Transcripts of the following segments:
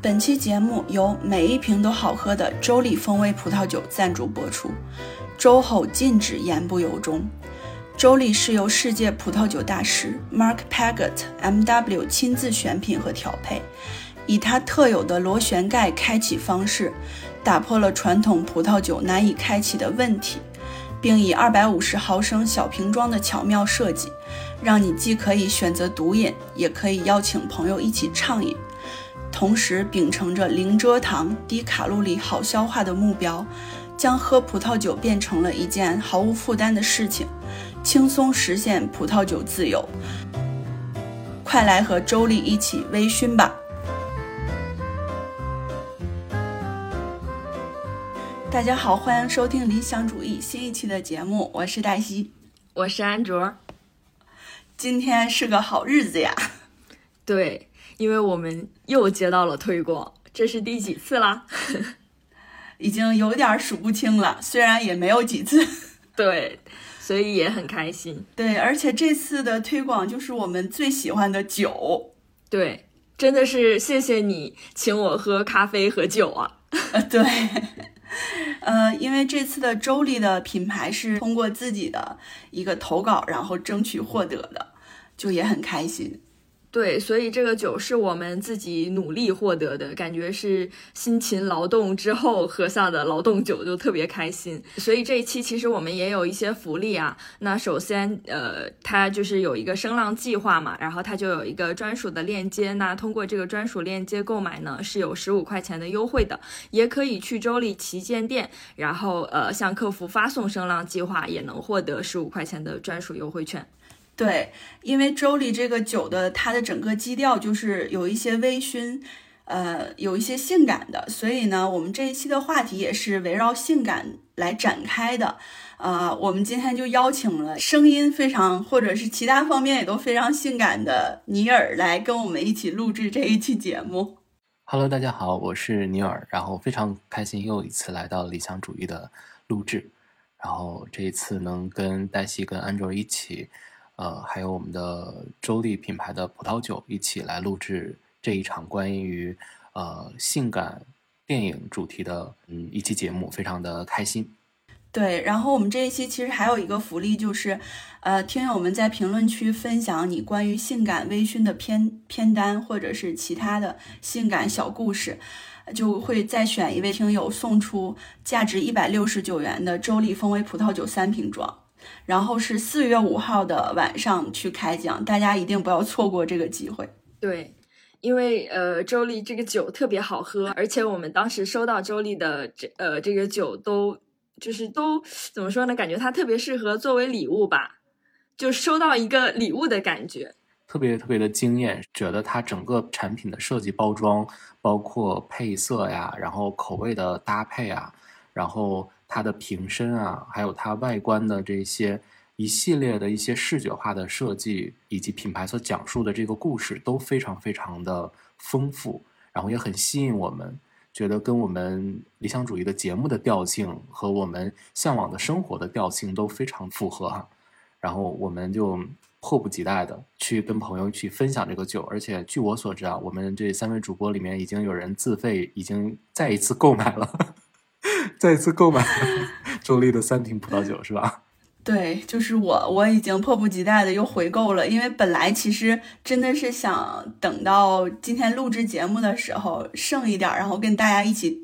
本期节目由每一瓶都好喝的周立风味葡萄酒赞助播出。周后禁止言不由衷。周立是由世界葡萄酒大师 Mark Paget M.W. 亲自选品和调配，以他特有的螺旋盖开启方式，打破了传统葡萄酒难以开启的问题，并以二百五十毫升小瓶装的巧妙设计，让你既可以选择独饮，也可以邀请朋友一起畅饮。同时，秉承着零蔗糖、低卡路里、好消化的目标，将喝葡萄酒变成了一件毫无负担的事情。轻松实现葡萄酒自由，快来和周丽一起微醺吧！大家好，欢迎收听理想主义新一期的节目，我是黛西，我是安卓。今天是个好日子呀！对，因为我们又接到了推广，这是第几次啦？已经有点数不清了，虽然也没有几次。对。所以也很开心，对，而且这次的推广就是我们最喜欢的酒，对，真的是谢谢你请我喝咖啡和酒啊，对，呃，因为这次的周丽的品牌是通过自己的一个投稿，然后争取获得的，就也很开心。对，所以这个酒是我们自己努力获得的，感觉是辛勤劳动之后喝下的劳动酒，就特别开心。所以这一期其实我们也有一些福利啊。那首先，呃，它就是有一个声浪计划嘛，然后它就有一个专属的链接。那通过这个专属链接购买呢，是有十五块钱的优惠的。也可以去周丽旗舰店，然后呃向客服发送声浪计划，也能获得十五块钱的专属优惠券。对，因为周礼这个酒的它的整个基调就是有一些微醺，呃，有一些性感的，所以呢，我们这一期的话题也是围绕性感来展开的。呃，我们今天就邀请了声音非常或者是其他方面也都非常性感的尼尔来跟我们一起录制这一期节目。Hello，大家好，我是尼尔，然后非常开心又一次来到理想主义的录制，然后这一次能跟黛西跟安卓一起。呃，还有我们的周丽品牌的葡萄酒一起来录制这一场关于呃性感电影主题的嗯一期节目，非常的开心。对，然后我们这一期其实还有一个福利，就是呃听友们在评论区分享你关于性感微醺的片片单，或者是其他的性感小故事，就会再选一位听友送出价值一百六十九元的周丽风味葡萄酒三瓶装。然后是四月五号的晚上去开奖，大家一定不要错过这个机会。对，因为呃，周丽这个酒特别好喝，而且我们当时收到周丽的这呃这个酒都就是都怎么说呢？感觉它特别适合作为礼物吧，就收到一个礼物的感觉，特别特别的惊艳。觉得它整个产品的设计、包装，包括配色呀，然后口味的搭配啊，然后。它的瓶身啊，还有它外观的这些一系列的一些视觉化的设计，以及品牌所讲述的这个故事都非常非常的丰富，然后也很吸引我们，觉得跟我们理想主义的节目的调性和我们向往的生活的调性都非常符合哈。然后我们就迫不及待的去跟朋友去分享这个酒，而且据我所知啊，我们这三位主播里面已经有人自费已经再一次购买了。再次购买周丽的三瓶葡萄酒是吧？对，就是我，我已经迫不及待的又回购了，因为本来其实真的是想等到今天录制节目的时候剩一点，然后跟大家一起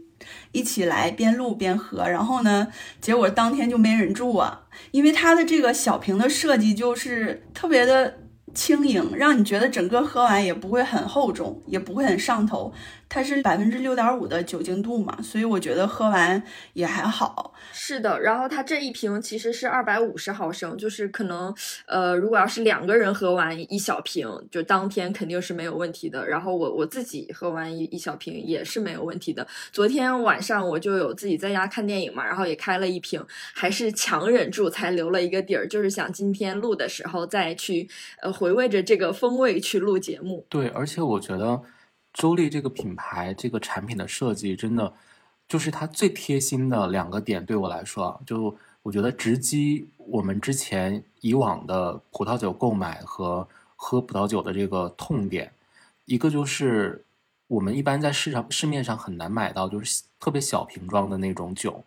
一起来边录边喝，然后呢，结果当天就没忍住啊，因为它的这个小瓶的设计就是特别的轻盈，让你觉得整个喝完也不会很厚重，也不会很上头。它是百分之六点五的酒精度嘛，所以我觉得喝完也还好。是的，然后它这一瓶其实是二百五十毫升，就是可能呃，如果要是两个人喝完一小瓶，就当天肯定是没有问题的。然后我我自己喝完一一小瓶也是没有问题的。昨天晚上我就有自己在家看电影嘛，然后也开了一瓶，还是强忍住才留了一个底儿，就是想今天录的时候再去呃回味着这个风味去录节目。对，而且我觉得。周丽这个品牌，这个产品的设计，真的就是它最贴心的两个点。对我来说，就我觉得直击我们之前以往的葡萄酒购买和喝葡萄酒的这个痛点。一个就是我们一般在市场市面上很难买到，就是特别小瓶装的那种酒。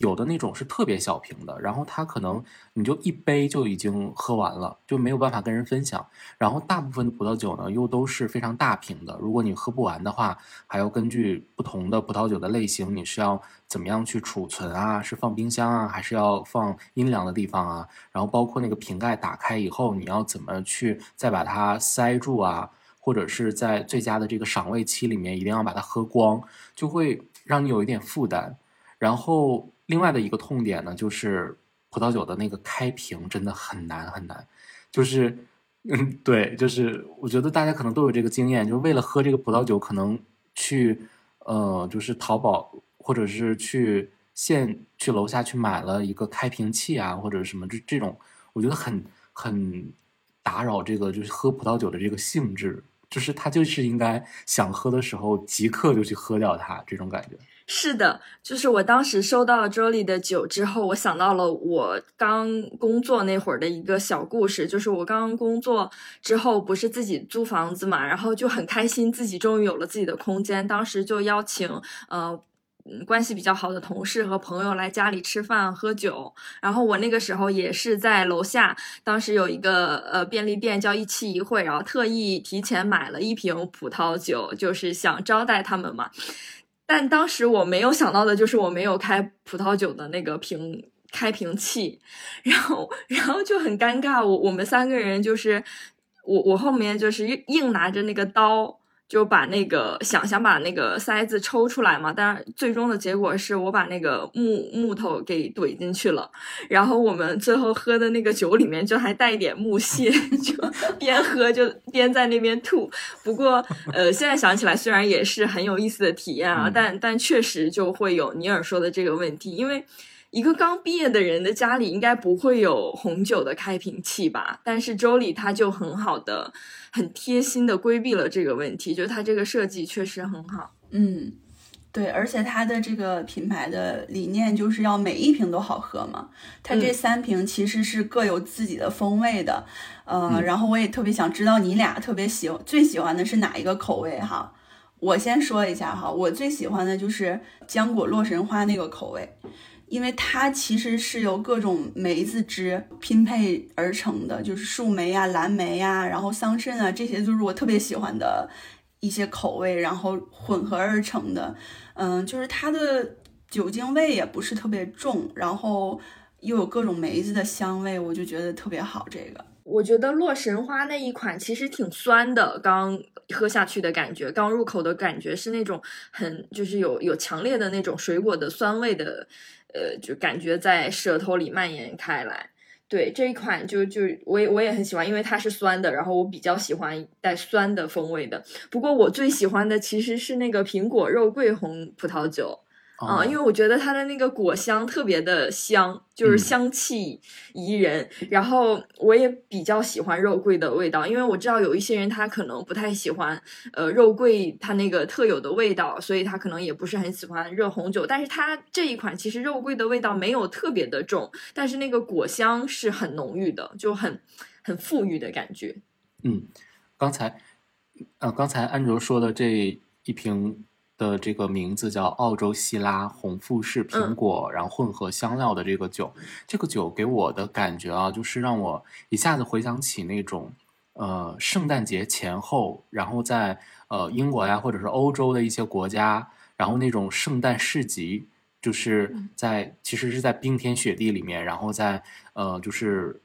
有的那种是特别小瓶的，然后它可能你就一杯就已经喝完了，就没有办法跟人分享。然后大部分的葡萄酒呢，又都是非常大瓶的，如果你喝不完的话，还要根据不同的葡萄酒的类型，你是要怎么样去储存啊？是放冰箱啊，还是要放阴凉的地方啊？然后包括那个瓶盖打开以后，你要怎么去再把它塞住啊？或者是在最佳的这个赏味期里面，一定要把它喝光，就会让你有一点负担。然后。另外的一个痛点呢，就是葡萄酒的那个开瓶真的很难很难，就是，嗯，对，就是我觉得大家可能都有这个经验，就是为了喝这个葡萄酒，可能去，呃，就是淘宝或者是去现去楼下去买了一个开瓶器啊，或者什么这这种，我觉得很很打扰这个就是喝葡萄酒的这个兴致，就是他就是应该想喝的时候即刻就去喝掉它这种感觉。是的，就是我当时收到了周丽的酒之后，我想到了我刚工作那会儿的一个小故事。就是我刚工作之后，不是自己租房子嘛，然后就很开心，自己终于有了自己的空间。当时就邀请呃关系比较好的同事和朋友来家里吃饭喝酒。然后我那个时候也是在楼下，当时有一个呃便利店叫一期一会，然后特意提前买了一瓶葡萄酒，就是想招待他们嘛。但当时我没有想到的就是我没有开葡萄酒的那个瓶开瓶器，然后然后就很尴尬。我我们三个人就是我我后面就是硬拿着那个刀。就把那个想想把那个塞子抽出来嘛，但是最终的结果是我把那个木木头给怼进去了，然后我们最后喝的那个酒里面就还带一点木屑，就边喝就边在那边吐。不过呃，现在想起来虽然也是很有意思的体验啊，但但确实就会有尼尔说的这个问题，因为。一个刚毕业的人的家里应该不会有红酒的开瓶器吧？但是周里他就很好的、很贴心的规避了这个问题，就是他这个设计确实很好。嗯，对，而且他的这个品牌的理念就是要每一瓶都好喝嘛。他这三瓶其实是各有自己的风味的，呃，然后我也特别想知道你俩特别喜欢最喜欢的是哪一个口味哈？我先说一下哈，我最喜欢的就是浆果洛神花那个口味。因为它其实是由各种梅子汁拼配而成的，就是树莓呀、蓝莓呀，然后桑葚啊，这些都是我特别喜欢的一些口味，然后混合而成的。嗯，就是它的酒精味也不是特别重，然后又有各种梅子的香味，我就觉得特别好。这个，我觉得洛神花那一款其实挺酸的，刚喝下去的感觉，刚入口的感觉是那种很就是有有强烈的那种水果的酸味的。呃，就感觉在舌头里蔓延开来。对这一款，就就我也我也很喜欢，因为它是酸的，然后我比较喜欢带酸的风味的。不过我最喜欢的其实是那个苹果肉桂红葡萄酒。啊，因为我觉得它的那个果香特别的香，就是香气宜人。然后我也比较喜欢肉桂的味道，因为我知道有一些人他可能不太喜欢，呃，肉桂它那个特有的味道，所以他可能也不是很喜欢热红酒。但是它这一款其实肉桂的味道没有特别的重，但是那个果香是很浓郁的，就很很富裕的感觉。嗯，刚才，呃，刚才安卓说的这一瓶。的这个名字叫澳洲希拉红富士苹果，然后混合香料的这个酒，这个酒给我的感觉啊，就是让我一下子回想起那种，呃，圣诞节前后，然后在呃英国呀，或者是欧洲的一些国家，然后那种圣诞市集，就是在其实是在冰天雪地里面，然后在呃就是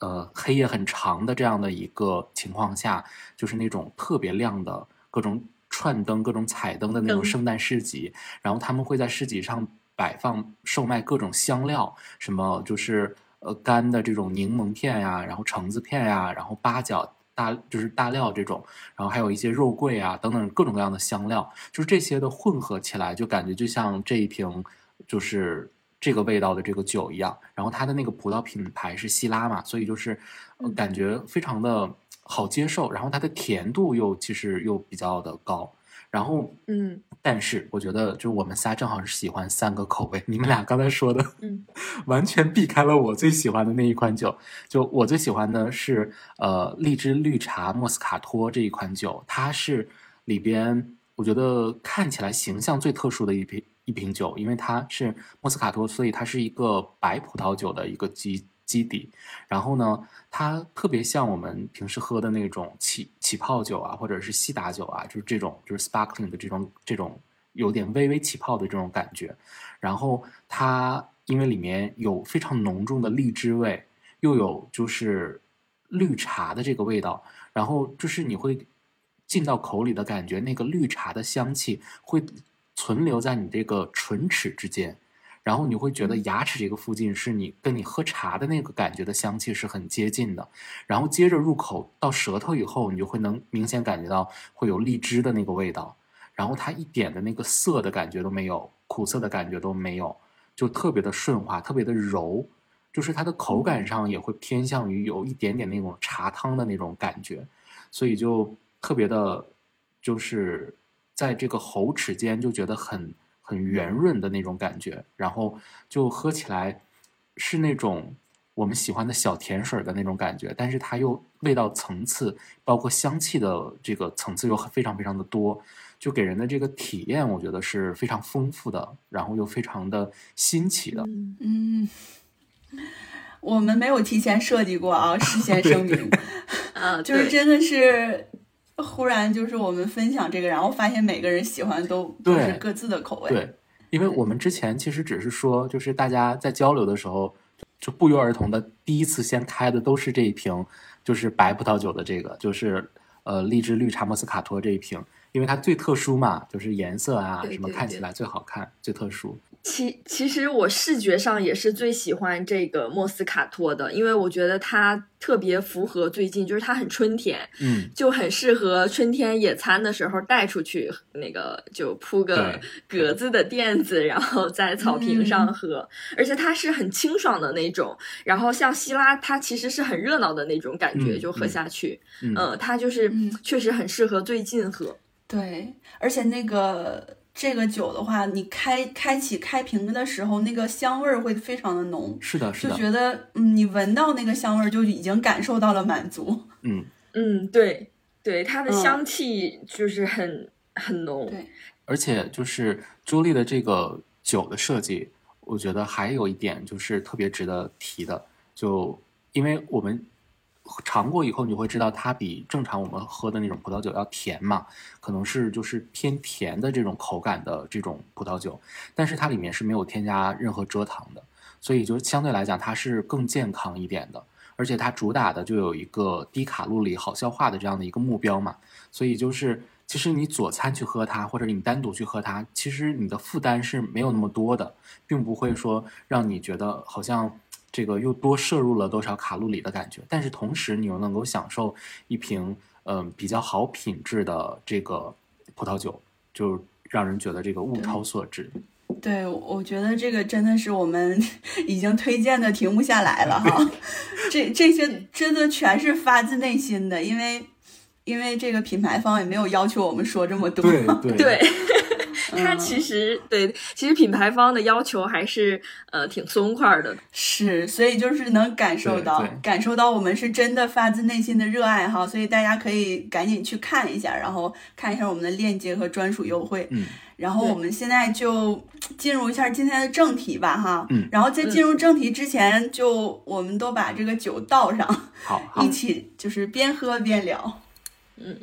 呃黑夜很长的这样的一个情况下，就是那种特别亮的各种。串灯、各种彩灯的那种圣诞市集，然后他们会在市集上摆放、售卖各种香料，什么就是呃干的这种柠檬片呀，然后橙子片呀，然后八角、大就是大料这种，然后还有一些肉桂啊等等各种各样的香料，就是这些的混合起来，就感觉就像这一瓶就是这个味道的这个酒一样。然后它的那个葡萄品牌是希拉嘛，所以就是感觉非常的。好接受，然后它的甜度又其实又比较的高，然后嗯，但是我觉得就是我们仨正好是喜欢三个口味，你们俩刚才说的，嗯，完全避开了我最喜欢的那一款酒，就我最喜欢的是呃荔枝绿茶莫斯卡托这一款酒，它是里边我觉得看起来形象最特殊的一瓶一瓶酒，因为它是莫斯卡托，所以它是一个白葡萄酒的一个基基底。然后呢，它特别像我们平时喝的那种起起泡酒啊，或者是西打酒啊，就是这种就是 sparkling 的这种这种有点微微起泡的这种感觉。然后它因为里面有非常浓重的荔枝味，又有就是绿茶的这个味道，然后就是你会进到口里的感觉，那个绿茶的香气会存留在你这个唇齿之间，然后你会觉得牙齿这个附近是你跟你喝茶的那个感觉的香气是很接近的，然后接着入口到舌头以后，你就会能明显感觉到会有荔枝的那个味道，然后它一点的那个涩的感觉都没有。苦涩的感觉都没有，就特别的顺滑，特别的柔，就是它的口感上也会偏向于有一点点那种茶汤的那种感觉，所以就特别的，就是在这个喉齿间就觉得很很圆润的那种感觉，然后就喝起来是那种我们喜欢的小甜水的那种感觉，但是它又味道层次，包括香气的这个层次又非常非常的多。就给人的这个体验，我觉得是非常丰富的，然后又非常的新奇的。嗯，我们没有提前设计过啊，事先声明。啊，就是真的是忽然就是我们分享这个，然后发现每个人喜欢都都是各自的口味。对，因为我们之前其实只是说，就是大家在交流的时候，就不约而同的第一次先开的都是这一瓶，就是白葡萄酒的这个，就是呃荔枝绿茶莫斯卡托这一瓶。因为它最特殊嘛，就是颜色啊什么看起来最好看、最特殊。其其实我视觉上也是最喜欢这个莫斯卡托的，因为我觉得它特别符合最近，就是它很春天，嗯，就很适合春天野餐的时候带出去，那个就铺个格子的垫子，然后在草坪上喝。而且它是很清爽的那种，然后像希拉，它其实是很热闹的那种感觉，就喝下去，嗯，它就是确实很适合最近喝。对，而且那个这个酒的话，你开开启开瓶的时候，那个香味儿会非常的浓。是的，是的，就觉得嗯，你闻到那个香味儿就已经感受到了满足。嗯 嗯，对对，它的香气就是很很浓。对，而且就是朱莉的这个酒的设计，我觉得还有一点就是特别值得提的，就因为我们。尝过以后，你会知道它比正常我们喝的那种葡萄酒要甜嘛？可能是就是偏甜的这种口感的这种葡萄酒，但是它里面是没有添加任何蔗糖的，所以就相对来讲它是更健康一点的。而且它主打的就有一个低卡路里、好消化的这样的一个目标嘛，所以就是其实你佐餐去喝它，或者你单独去喝它，其实你的负担是没有那么多的，并不会说让你觉得好像。这个又多摄入了多少卡路里的感觉，但是同时你又能够享受一瓶嗯比较好品质的这个葡萄酒，就让人觉得这个物超所值。对，我觉得这个真的是我们 已经推荐的停不下来了哈。这这些真的全是发自内心的，因为因为这个品牌方也没有要求我们说这么多。对 对。它其实对，其实品牌方的要求还是呃挺松快的，是，所以就是能感受到，感受到我们是真的发自内心的热爱哈，所以大家可以赶紧去看一下，然后看一下我们的链接和专属优惠，嗯，然后我们现在就进入一下今天的正题吧哈，嗯，然后在进入正题之前，就我们都把这个酒倒上，好，一起就是边喝边聊，嗯。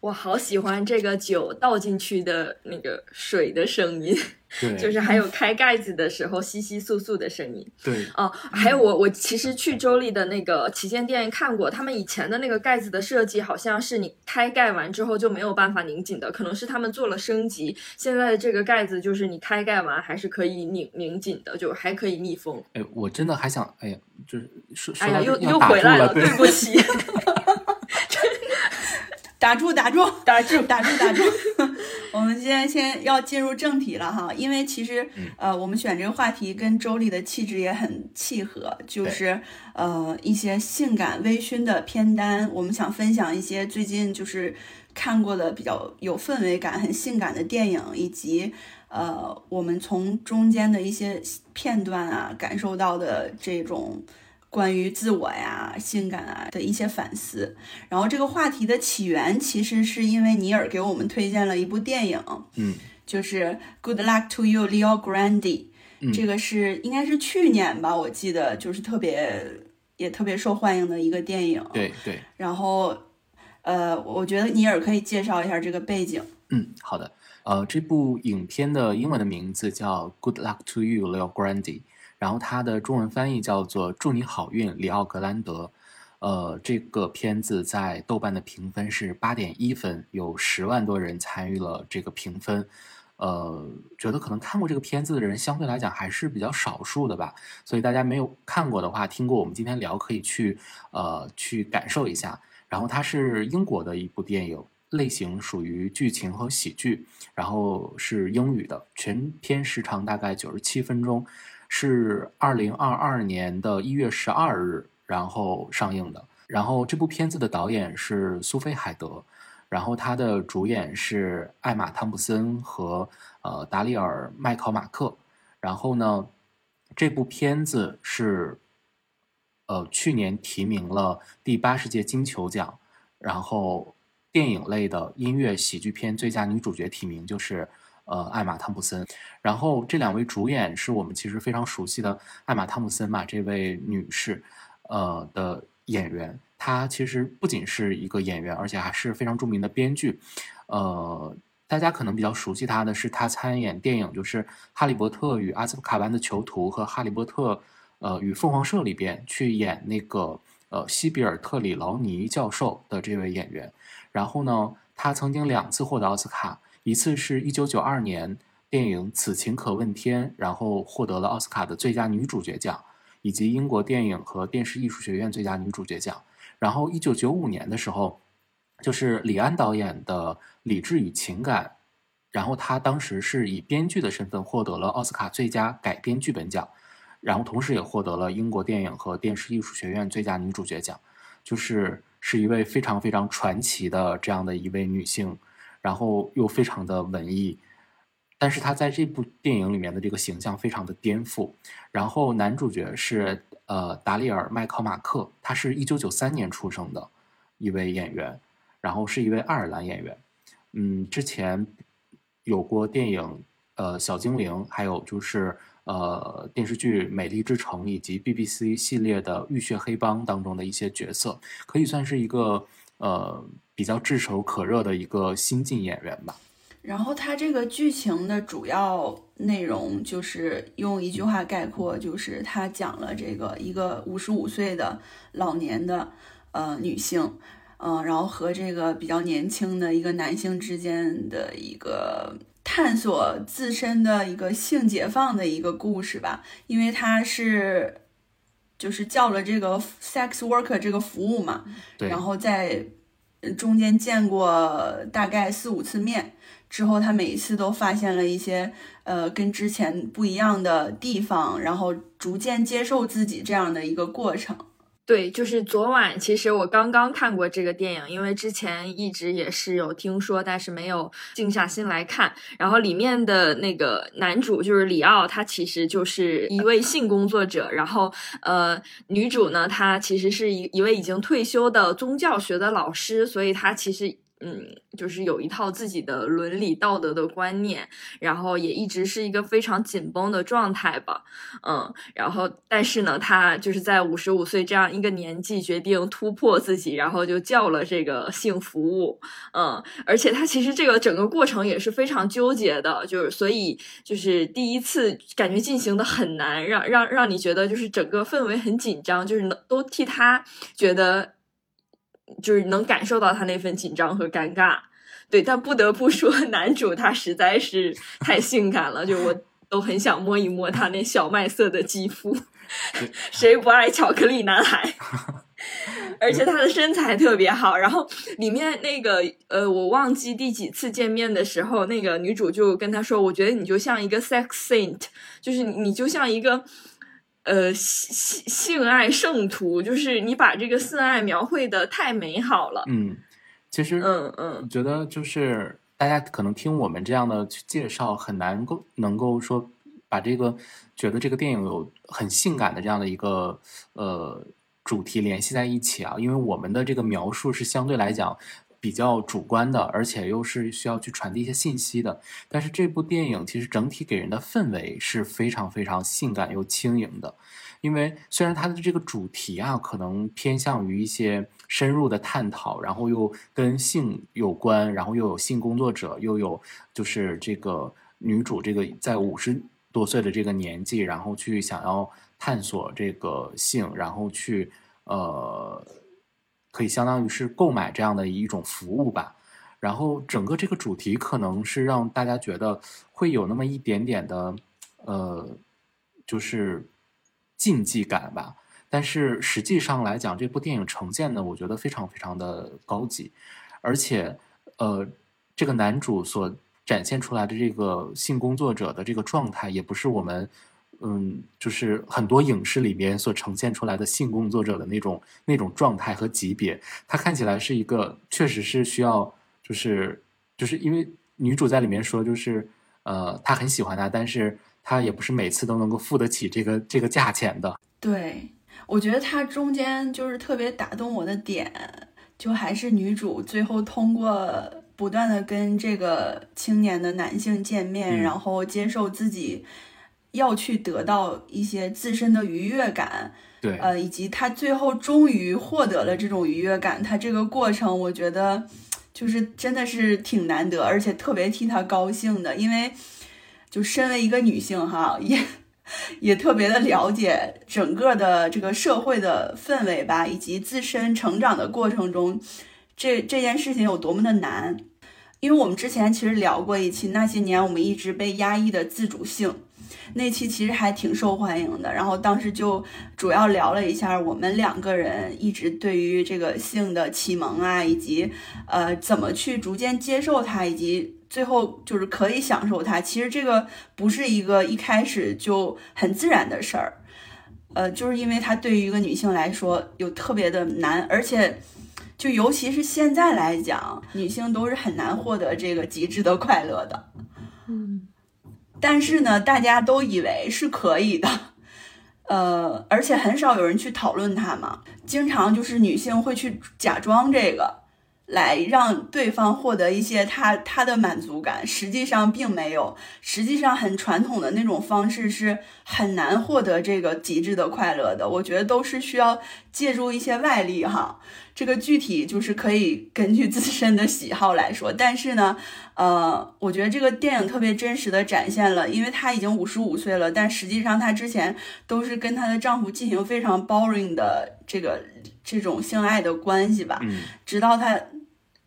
我好喜欢这个酒倒进去的那个水的声音，对，就是还有开盖子的时候稀稀簌簌的声音，对，哦，还有我我其实去周丽的那个旗舰店看过，他们以前的那个盖子的设计好像是你开盖完之后就没有办法拧紧的，可能是他们做了升级，现在的这个盖子就是你开盖完还是可以拧拧紧的，就还可以密封。哎，我真的还想，哎呀，就是说，哎呀，又又回来了，对不起。打住，打住，打住，打住，打住。我们现在先要进入正题了哈，因为其实呃，我们选这个话题跟周丽的气质也很契合，就是呃一些性感微醺的片单，我们想分享一些最近就是看过的比较有氛围感、很性感的电影，以及呃我们从中间的一些片段啊感受到的这种。关于自我呀、性感啊的一些反思，然后这个话题的起源其实是因为尼尔给我们推荐了一部电影，嗯，就是《Good Luck to You, Leo Grande》，这个是应该是去年吧，我记得就是特别也特别受欢迎的一个电影。对对。然后，呃，我觉得尼尔可以介绍一下这个背景。嗯，好的。呃，这部影片的英文的名字叫《Good Luck to You, Leo Grande》。然后它的中文翻译叫做“祝你好运，里奥格兰德”。呃，这个片子在豆瓣的评分是八点一分，有十万多人参与了这个评分。呃，觉得可能看过这个片子的人相对来讲还是比较少数的吧。所以大家没有看过的话，听过我们今天聊可以去呃去感受一下。然后它是英国的一部电影，类型属于剧情和喜剧，然后是英语的，全片时长大概九十七分钟。是二零二二年的一月十二日，然后上映的。然后这部片子的导演是苏菲·海德，然后他的主演是艾玛·汤普森和呃达里尔·麦考马克。然后呢，这部片子是呃去年提名了第八十届金球奖，然后电影类的音乐喜剧片最佳女主角提名就是。呃，艾玛汤普森，然后这两位主演是我们其实非常熟悉的艾玛汤普森嘛，这位女士，呃的演员，她其实不仅是一个演员，而且还是非常著名的编剧。呃，大家可能比较熟悉她的是她参演电影，就是《哈利波特与阿兹卡班的囚徒》和《哈利波特呃与凤凰社》里边去演那个呃西比尔特里劳尼教授的这位演员。然后呢，她曾经两次获得奥斯卡。一次是一九九二年电影《此情可问天》，然后获得了奥斯卡的最佳女主角奖，以及英国电影和电视艺术学院最佳女主角奖。然后一九九五年的时候，就是李安导演的《理智与情感》，然后他当时是以编剧的身份获得了奥斯卡最佳改编剧本奖，然后同时也获得了英国电影和电视艺术学院最佳女主角奖，就是是一位非常非常传奇的这样的一位女性。然后又非常的文艺，但是他在这部电影里面的这个形象非常的颠覆。然后男主角是呃达里尔麦考马克，他是一九九三年出生的一位演员，然后是一位爱尔兰演员。嗯，之前有过电影呃小精灵，还有就是呃电视剧《美丽之城》以及 BBC 系列的《浴血黑帮》当中的一些角色，可以算是一个呃。比较炙手可热的一个新晋演员吧。然后他这个剧情的主要内容就是用一句话概括，就是他讲了这个一个五十五岁的老年的呃女性，嗯，然后和这个比较年轻的一个男性之间的一个探索自身的一个性解放的一个故事吧。因为他是就是叫了这个 sex worker 这个服务嘛，然后在。中间见过大概四五次面之后，他每一次都发现了一些呃跟之前不一样的地方，然后逐渐接受自己这样的一个过程。对，就是昨晚，其实我刚刚看过这个电影，因为之前一直也是有听说，但是没有静下心来看。然后里面的那个男主就是里奥，他其实就是一位性工作者。然后，呃，女主呢，她其实是一一位已经退休的宗教学的老师，所以她其实。嗯，就是有一套自己的伦理道德的观念，然后也一直是一个非常紧绷的状态吧。嗯，然后但是呢，他就是在五十五岁这样一个年纪，决定突破自己，然后就叫了这个性服务。嗯，而且他其实这个整个过程也是非常纠结的，就是所以就是第一次感觉进行的很难，让让让你觉得就是整个氛围很紧张，就是能都替他觉得。就是能感受到他那份紧张和尴尬，对，但不得不说，男主他实在是太性感了，就我都很想摸一摸他那小麦色的肌肤，谁不爱巧克力男孩？而且他的身材特别好。然后里面那个呃，我忘记第几次见面的时候，那个女主就跟他说：“我觉得你就像一个 sex saint，就是你就像一个呃性性性爱圣徒，就是你把这个性爱描绘的太美好了。”嗯，其实嗯嗯，觉得就是大家可能听我们这样的去介绍，很难够能够说把这个觉得这个电影有很性感的这样的一个呃主题联系在一起啊，因为我们的这个描述是相对来讲比较主观的，而且又是需要去传递一些信息的。但是这部电影其实整体给人的氛围是非常非常性感又轻盈的，因为虽然它的这个主题啊可能偏向于一些深入的探讨，然后又跟性有关，然后又有性工作者，又有就是这个女主这个在五十多岁的这个年纪，然后去想要探索这个性，然后去呃，可以相当于是购买这样的一种服务吧。然后整个这个主题可能是让大家觉得会有那么一点点的呃，就是禁忌感吧。但是实际上来讲，这部电影呈现的，我觉得非常非常的高级，而且呃，这个男主所展现出来的这个性工作者的这个状态，也不是我们嗯，就是很多影视里面所呈现出来的性工作者的那种那种状态和级别。他看起来是一个，确实是需要，就是就是因为女主在里面说，就是呃，她很喜欢他，但是她也不是每次都能够付得起这个这个价钱的。对，我觉得它中间就是特别打动我的点，就还是女主最后通过不断的跟这个青年的男性见面，嗯然后接受自己要去得到一些自身的愉悦感，对，呃，以及他最后终于获得了这种愉悦感，他这个过程，我觉得就是真的是挺难得，而且特别替他高兴的，因为就身为一个女性哈，也也特别的了解整个的这个社会的氛围吧，以及自身成长的过程中，这这件事情有多么的难。因为我们之前其实聊过一期，那些年我们一直被压抑的自主性，那期其实还挺受欢迎的。然后当时就主要聊了一下我们两个人一直对于这个性的启蒙啊，以及呃怎么去逐渐接受它，以及最后就是可以享受它。其实这个不是一个一开始就很自然的事儿，呃，就是因为它对于一个女性来说有特别的难，而且。就尤其是现在来讲，女性都是很难获得这个极致的快乐的。嗯，但是呢，大家都以为是可以的，呃，而且很少有人去讨论它嘛。经常就是女性会去假装这个，来让对方获得一些她她的满足感，实际上并没有。实际上，很传统的那种方式是很难获得这个极致的快乐的。我觉得都是需要借助一些外力哈。这个具体就是可以根据自身的喜好来说，但是呢，呃，我觉得这个电影特别真实的展现了，因为她已经五十五岁了，但实际上她之前都是跟她的丈夫进行非常 boring 的这个这种性爱的关系吧，嗯，直到她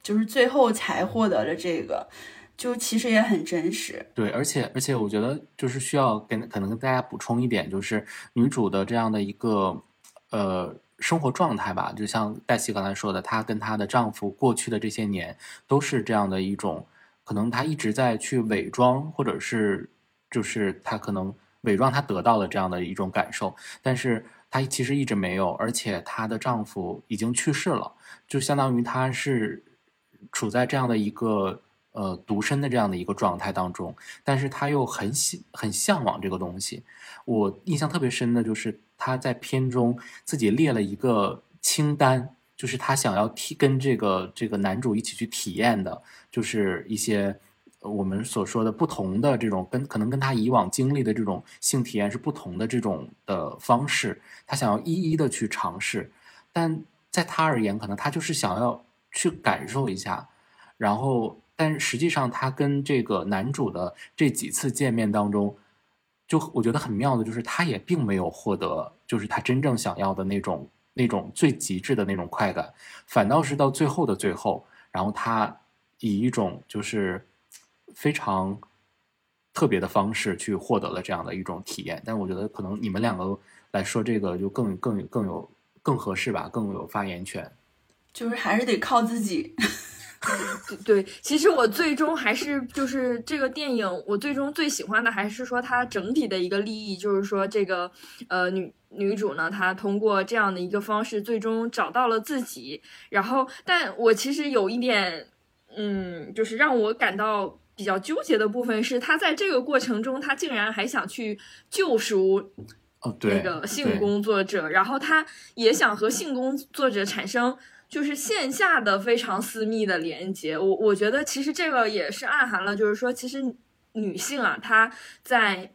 就是最后才获得了这个，就其实也很真实。对，而且而且我觉得就是需要跟可能跟大家补充一点，就是女主的这样的一个呃生活状态吧，就像黛西刚才说的，她跟她的丈夫过去的这些年都是这样的一种，可能她一直在去伪装，或者是就是她可能伪装她得到了这样的一种感受，但是她其实一直没有，而且她的丈夫已经去世了，就相当于她是处在这样的一个。呃，独身的这样的一个状态当中，但是她又很喜很向往这个东西。我印象特别深的就是她在片中自己列了一个清单，就是她想要体跟这个这个男主一起去体验的，就是一些我们所说的不同的这种跟可能跟她以往经历的这种性体验是不同的这种的方式，她想要一一的去尝试。但在她而言，可能她就是想要去感受一下，然后。但实际上，她跟这个男主的这几次见面当中，就我觉得很妙的，就是他也并没有获得，就是他真正想要的那种那种最极致的那种快感，反倒是到最后的最后，然后他以一种就是非常特别的方式去获得了这样的一种体验。但我觉得可能你们两个来说这个就更更更有更合适吧，更有发言权。就是还是得靠自己。对，其实我最终还是就是这个电影，我最终最喜欢的还是说它整体的一个利益，就是说这个呃女女主呢，她通过这样的一个方式，最终找到了自己。然后，但我其实有一点，嗯，就是让我感到比较纠结的部分是，她在这个过程中，她竟然还想去救赎哦，那个性工作者，然后她也想和性工作者产生。就是线下的非常私密的连接，我我觉得其实这个也是暗含了，就是说其实女性啊，她在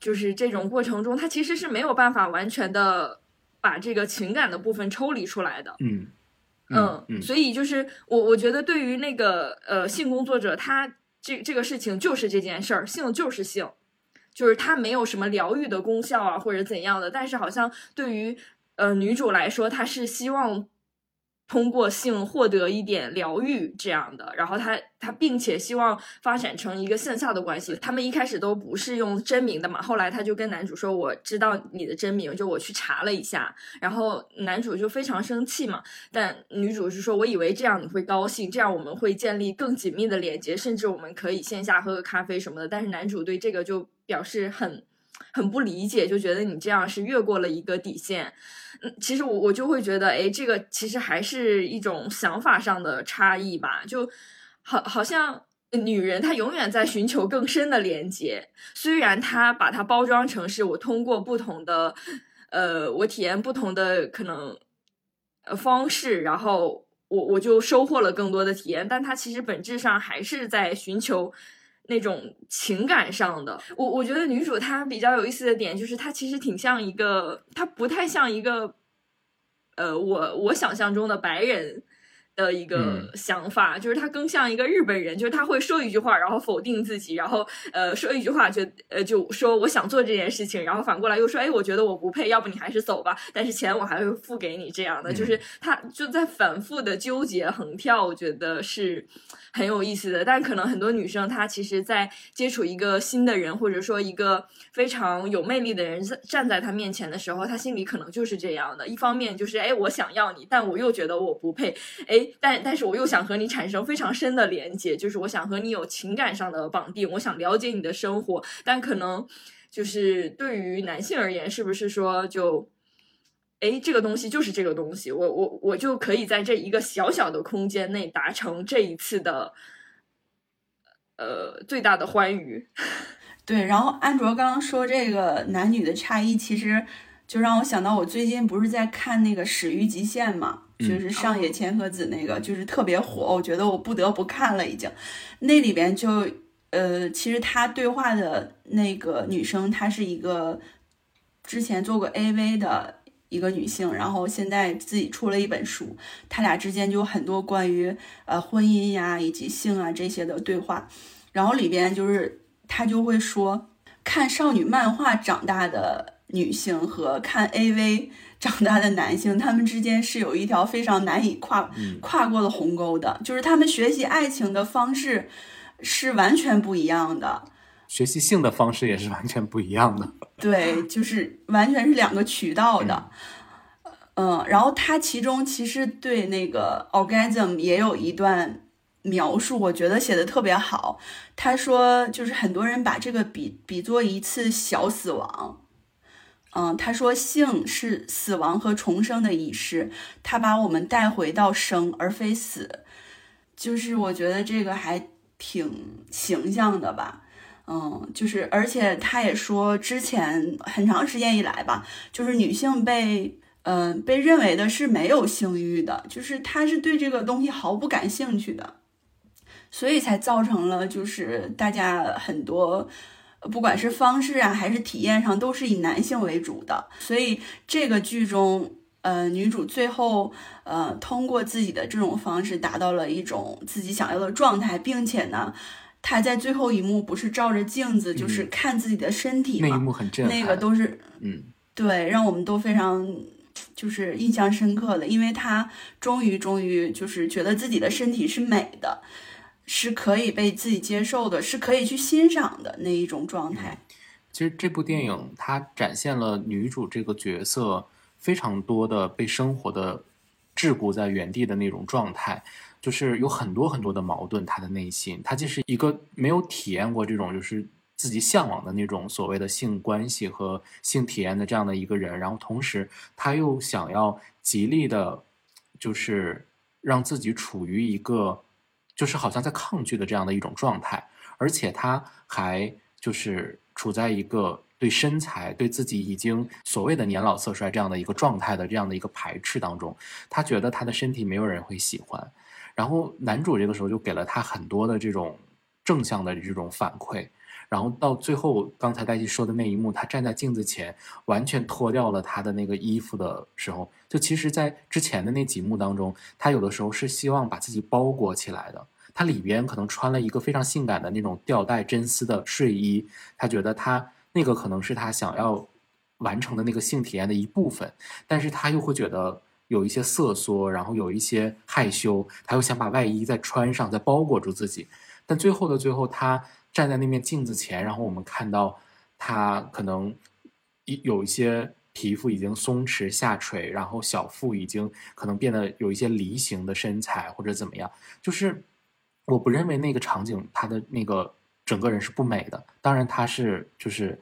就是这种过程中，她其实是没有办法完全的把这个情感的部分抽离出来的。嗯嗯，所以就是我我觉得对于那个呃性工作者，他这这个事情就是这件事儿，性就是性，就是他没有什么疗愈的功效啊或者怎样的，但是好像对于呃女主来说，她是希望。通过性获得一点疗愈这样的，然后他他并且希望发展成一个线下的关系。他们一开始都不是用真名的嘛，后来他就跟男主说：“我知道你的真名，就我去查了一下。”然后男主就非常生气嘛，但女主是说：“我以为这样你会高兴，这样我们会建立更紧密的连接，甚至我们可以线下喝个咖啡什么的。”但是男主对这个就表示很很不理解，就觉得你这样是越过了一个底线。嗯，其实我我就会觉得，哎，这个其实还是一种想法上的差异吧。就好，好像女人她永远在寻求更深的连接，虽然她把它包装成是我通过不同的，呃，我体验不同的可能呃方式，然后我我就收获了更多的体验，但她其实本质上还是在寻求。那种情感上的，我我觉得女主她比较有意思的点就是她其实挺像一个，她不太像一个，呃，我我想象中的白人。的一个想法，就是他更像一个日本人，就是他会说一句话，然后否定自己，然后呃说一句话，就呃就说我想做这件事情，然后反过来又说，哎，我觉得我不配，要不你还是走吧，但是钱我还会付给你，这样的，就是他就在反复的纠结横跳，我觉得是很有意思的。但可能很多女生她其实，在接触一个新的人，或者说一个非常有魅力的人站在她面前的时候，她心里可能就是这样的，一方面就是哎我想要你，但我又觉得我不配，哎。但但是我又想和你产生非常深的连接，就是我想和你有情感上的绑定，我想了解你的生活。但可能就是对于男性而言，是不是说就，哎，这个东西就是这个东西，我我我就可以在这一个小小的空间内达成这一次的，呃，最大的欢愉。对，然后安卓刚刚说这个男女的差异，其实就让我想到我最近不是在看那个《始于极限》嘛。就是上野千鹤子那个，就是特别火，我觉得我不得不看了。已经，那里边就呃，其实他对话的那个女生，她是一个之前做过 AV 的一个女性，然后现在自己出了一本书，他俩之间就有很多关于呃婚姻呀以及性啊这些的对话，然后里边就是他就会说，看少女漫画长大的女性和看 AV。长大的男性，他们之间是有一条非常难以跨跨过的鸿沟的，就是他们学习爱情的方式是完全不一样的，学习性的方式也是完全不一样的。对，就是完全是两个渠道的。嗯，然后他其中其实对那个 orgasm 也有一段描述，我觉得写的特别好。他说，就是很多人把这个比比作一次小死亡。嗯，他说性是死亡和重生的仪式，他把我们带回到生而非死，就是我觉得这个还挺形象的吧。嗯，就是而且他也说，之前很长时间以来吧，就是女性被嗯被认为的是没有性欲的，就是她是对这个东西毫不感兴趣的，所以才造成了就是大家很多。不管是方式啊，还是体验上，都是以男性为主的。所以这个剧中，呃，女主最后，呃，通过自己的这种方式，达到了一种自己想要的状态，并且呢，她在最后一幕不是照着镜子，就是看自己的身体吗？那一幕很震撼。那个都是，嗯，对，让我们都非常就是印象深刻的，因为她终于终于就是觉得自己的身体是美的。是可以被自己接受的，是可以去欣赏的那一种状态。其实这部电影它展现了女主这个角色非常多的被生活的桎梏在原地的那种状态，就是有很多很多的矛盾。他的内心，他既是一个没有体验过这种就是自己向往的那种所谓的性关系和性体验的这样的一个人，然后同时他又想要极力的，就是让自己处于一个就是好像在抗拒的这样的一种状态，而且他还就是处在一个。对身材，对自己已经所谓的年老色衰这样的一个状态的这样的一个排斥当中，他觉得他的身体没有人会喜欢。然后男主这个时候就给了他很多的这种正向的这种反馈。然后到最后，刚才黛西说的那一幕，他站在镜子前，完全脱掉了他的那个衣服的时候，就其实，在之前的那几幕当中，他有的时候是希望把自己包裹起来的。他里边可能穿了一个非常性感的那种吊带真丝的睡衣，他觉得他。那个可能是他想要完成的那个性体验的一部分，但是他又会觉得有一些瑟缩，然后有一些害羞，他又想把外衣再穿上，再包裹住自己。但最后的最后，他站在那面镜子前，然后我们看到他可能一有一些皮肤已经松弛下垂，然后小腹已经可能变得有一些梨形的身材或者怎么样。就是我不认为那个场景他的那个。整个人是不美的，当然他是就是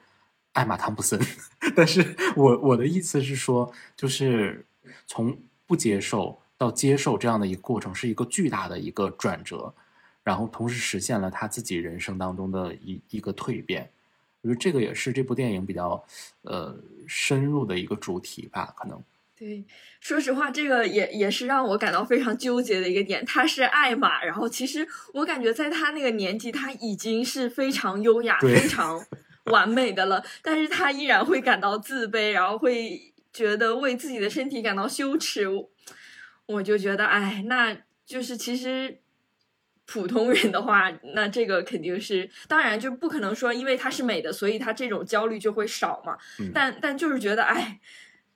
艾玛汤普森，但是我我的意思是说，就是从不接受到接受这样的一个过程，是一个巨大的一个转折，然后同时实现了他自己人生当中的一一个蜕变，我觉得这个也是这部电影比较呃深入的一个主题吧，可能。对，说实话，这个也也是让我感到非常纠结的一个点。他是艾玛，然后其实我感觉在他那个年纪，他已经是非常优雅、非常完美的了，但是他依然会感到自卑，然后会觉得为自己的身体感到羞耻。我就觉得，哎，那就是其实普通人的话，那这个肯定是，当然就不可能说，因为她是美的，所以她这种焦虑就会少嘛。但但就是觉得，哎。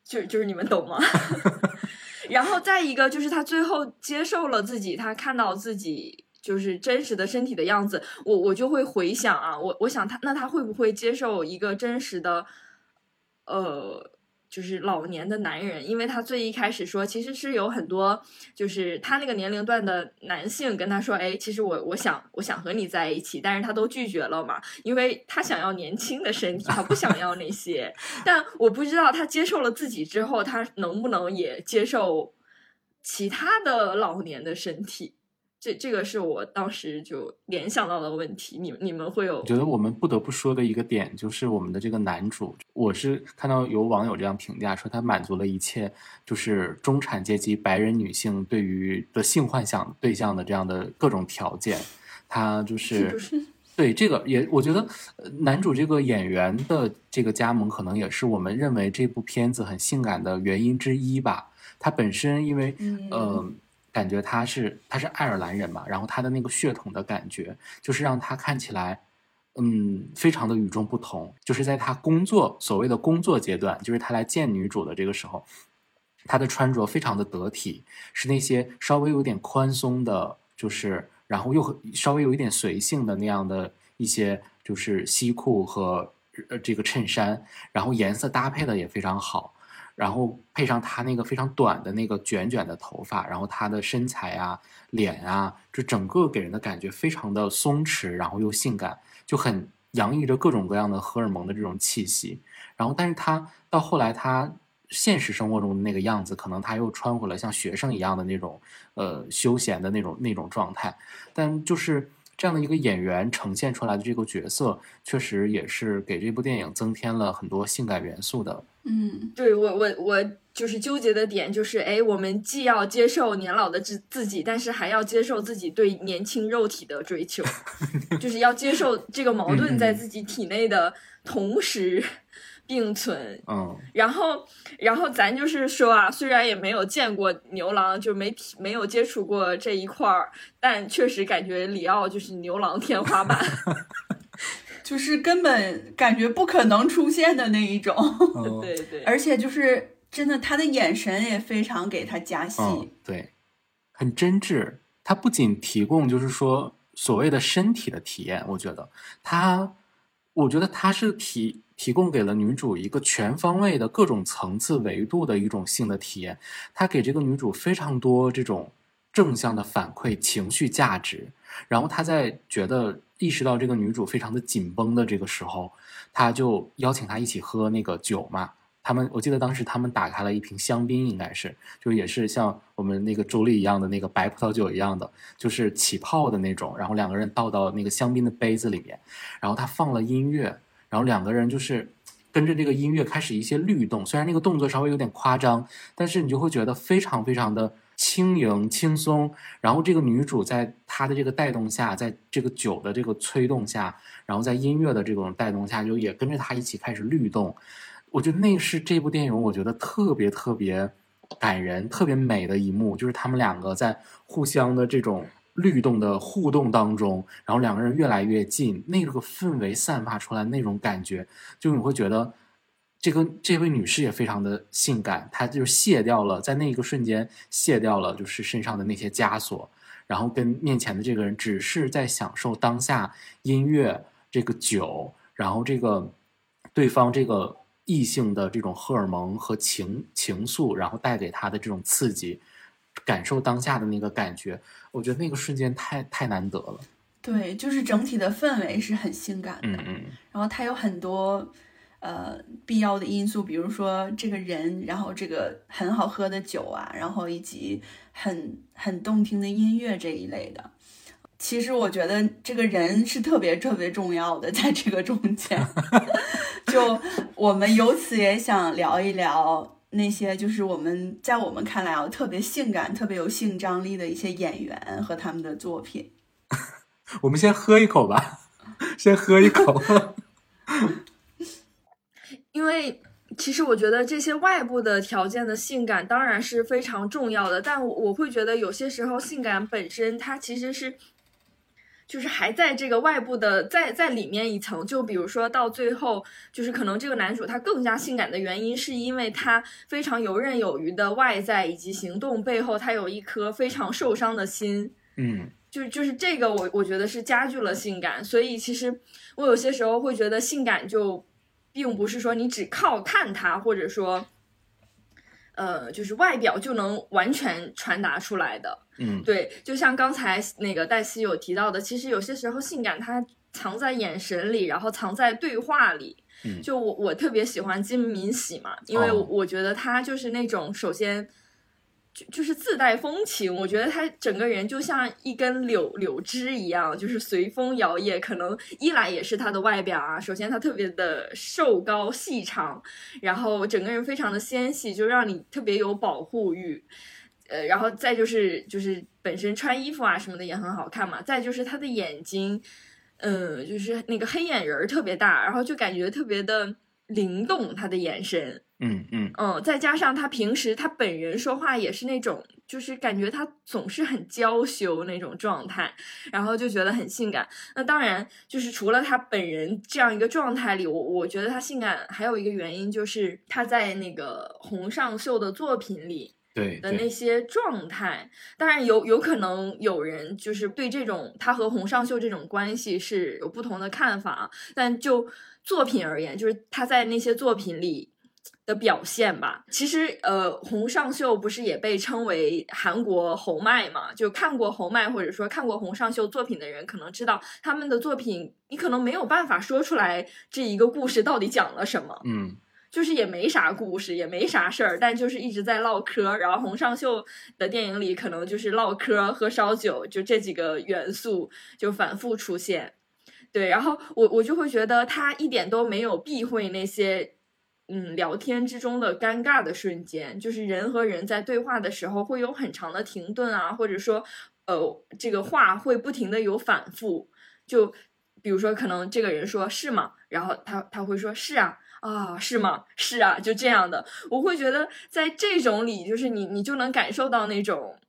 就就是你们懂吗？然后再一个就是她最后接受了自己，她看到自己就是真实的身体的样子，我我就会回想啊，我我想他那他会不会接受一个真实的，呃。就是老年的男人，因为他最一开始说，其实是有很多，就是他那个年龄段的男性跟他说，哎，其实我我想我想和你在一起，但是他都拒绝了嘛，因为他想要年轻的身体，他不想要那些。但我不知道他接受了自己之后，他能不能也接受其他的老年的身体。这这个是我当时就联想到的问题，你你们会有？我觉得我们不得不说的一个点就是我们的这个男主，我是看到有网友这样评价说他满足了一切，就是中产阶级白人女性对于的性幻想对象的这样的各种条件，他就是 对这个也，我觉得男主这个演员的这个加盟可能也是我们认为这部片子很性感的原因之一吧。他本身因为嗯。感觉他是他是爱尔兰人嘛，然后他的那个血统的感觉，就是让他看起来，嗯，非常的与众不同。就是在他工作所谓的工作阶段，就是他来见女主的这个时候，他的穿着非常的得体，是那些稍微有点宽松的，就是然后又稍微有一点随性的那样的一些，就是西裤和呃这个衬衫，然后颜色搭配的也非常好。然后配上他那个非常短的那个卷卷的头发，然后他的身材啊、脸啊，就整个给人的感觉非常的松弛，然后又性感，就很洋溢着各种各样的荷尔蒙的这种气息。然后，但是他到后来，他现实生活中的那个样子，可能他又穿回了像学生一样的那种呃休闲的那种那种状态。但就是这样的一个演员呈现出来的这个角色，确实也是给这部电影增添了很多性感元素的。嗯，对我我我就是纠结的点就是，哎，我们既要接受年老的自自己，但是还要接受自己对年轻肉体的追求，就是要接受这个矛盾在自己体内的同时并存。嗯，然后然后咱就是说啊，虽然也没有见过牛郎，就没没有接触过这一块儿，但确实感觉里奥就是牛郎天花板。就是根本感觉不可能出现的那一种，对对，而且就是真的，他的眼神也非常给他加戏，对，很真挚。他不仅提供就是说所谓的身体的体验，我觉得他我觉得他是提提供给了女主一个全方位的各种层次维度的一种性的体验，他给这个女主非常多这种正向的反馈情绪价值，然后他在觉得意识到这个女主非常的紧绷的这个时候，他就邀请她一起喝那个酒嘛。他们我记得当时他们打开了一瓶香槟，应该是就也是像我们那个周丽一样的那个白葡萄酒一样的，就是起泡的那种。然后两个人倒到那个香槟的杯子里面，然后他放了音乐，然后两个人就是跟着这个音乐开始一些律动。虽然那个动作稍微有点夸张，但是你就会觉得非常非常的轻盈轻松。然后这个女主在她的这个带动下，在这个酒的这个催动下，然后在音乐的这种带动下，就也跟着她一起开始律动。我觉得那是这部电影，我觉得特别特别感人、特别美的一幕，就是他们两个在互相的这种律动的互动当中，然后两个人越来越近，那个氛围散发出来那种感觉，就你会觉得这个这位女士也非常的性感，她就卸掉了在那一个瞬间卸掉了就是身上的那些枷锁，然后跟面前的这个人只是在享受当下音乐、这个酒，然后这个对方这个。异性的这种荷尔蒙和情情愫，然后带给他的这种刺激，感受当下的那个感觉，我觉得那个瞬间太太难得了。对，就是整体的氛围是很性感的。嗯嗯。然后它有很多呃必要的因素，比如说这个人，然后这个很好喝的酒啊，然后以及很很动听的音乐这一类的。其实我觉得这个人是特别特别重要的，在这个中间。就我们由此也想聊一聊那些，就是我们在我们看来啊，特别性感、特别有性张力的一些演员和他们的作品。我们先喝一口吧，先喝一口。因为其实我觉得这些外部的条件的性感当然是非常重要的，但我我会觉得有些时候性感本身它其实是。就是还在这个外部的，在在里面一层，就比如说到最后，就是可能这个男主他更加性感的原因，是因为他非常游刃有余的外在以及行动背后，他有一颗非常受伤的心。嗯，就就是这个，我我觉得是加剧了性感。所以其实我有些时候会觉得性感就并不是说你只靠看他，或者说。呃，就是外表就能完全传达出来的，嗯，对，就像刚才那个黛西有提到的，其实有些时候性感它藏在眼神里，然后藏在对话里。嗯，就我我特别喜欢金敏喜嘛，因为我觉得他就是那种首先。就就是自带风情，我觉得他整个人就像一根柳柳枝一样，就是随风摇曳。可能一来也是他的外表啊，首先他特别的瘦高细长，然后整个人非常的纤细，就让你特别有保护欲。呃，然后再就是就是本身穿衣服啊什么的也很好看嘛。再就是他的眼睛，嗯，就是那个黑眼仁儿特别大，然后就感觉特别的灵动，他的眼神。嗯嗯嗯，再加上他平时他本人说话也是那种，就是感觉他总是很娇羞那种状态，然后就觉得很性感。那当然，就是除了他本人这样一个状态里，我我觉得他性感还有一个原因就是他在那个洪尚秀的作品里对的那些状态。当然有有可能有人就是对这种他和洪尚秀这种关系是有不同的看法，但就作品而言，就是他在那些作品里。的表现吧，其实呃，洪尚秀不是也被称为韩国侯麦嘛？就看过侯麦或者说看过洪尚秀作品的人，可能知道他们的作品，你可能没有办法说出来这一个故事到底讲了什么。嗯，就是也没啥故事，也没啥事儿，但就是一直在唠嗑。然后洪尚秀的电影里，可能就是唠嗑、喝烧酒，就这几个元素就反复出现。对，然后我我就会觉得他一点都没有避讳那些。嗯，聊天之中的尴尬的瞬间，就是人和人在对话的时候会有很长的停顿啊，或者说，呃，这个话会不停的有反复。就比如说，可能这个人说是吗？然后他他会说是啊，啊是吗？是啊，就这样的。我会觉得在这种里，就是你你就能感受到那种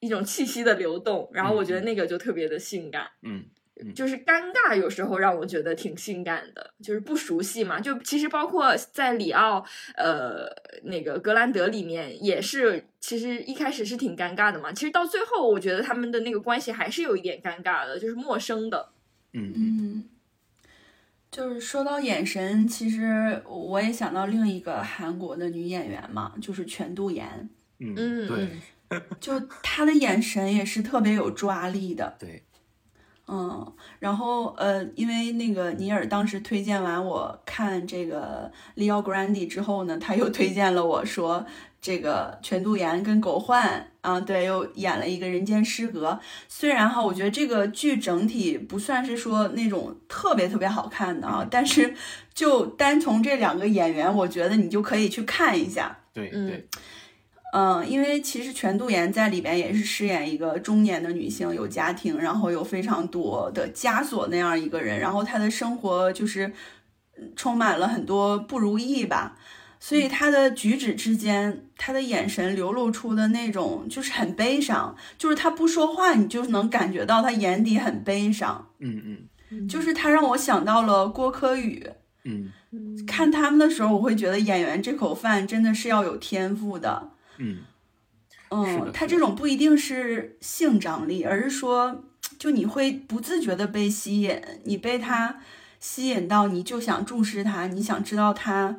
一种气息的流动，然后我觉得那个就特别的性感。嗯。就是尴尬，有时候让我觉得挺性感的，就是不熟悉嘛。就其实包括在里奥，呃，那个格兰德里面也是，其实一开始是挺尴尬的嘛。其实到最后，我觉得他们的那个关系还是有一点尴尬的，就是陌生的。嗯嗯。就是说到眼神，其实我也想到另一个韩国的女演员嘛，就是全度妍。嗯，嗯，对嗯就她的眼神也是特别有抓力的。对，嗯，然后呃，因为那个尼尔当时推荐完我看这个 Leo Grande 之后呢，他又推荐了我说这个全度妍跟狗焕啊，对，又演了一个人间失格。虽然哈，我觉得这个剧整体不算是说那种特别特别好看的啊，但是就单从这两个演员，我觉得你就可以去看一下。对嗯对，嗯，因为其实全度妍在里边也是饰演一个中年的女性，有家庭，然后有非常多的枷锁那样一个人，然后她的生活就是嗯充满了很多不如意吧，所以她的举止之间，她的眼神流露出的那种就是很悲伤，就是她不说话，你就能感觉到她眼底很悲伤，嗯嗯就是她让我想到了郭柯宇。嗯嗯看他们的时候，我会觉得演员这口饭真的是要有天赋的。嗯，是嗯，的是的他这种不一定是性张力，而是说，就你会不自觉的被吸引，你被他吸引到，你就想注视他，你想知道他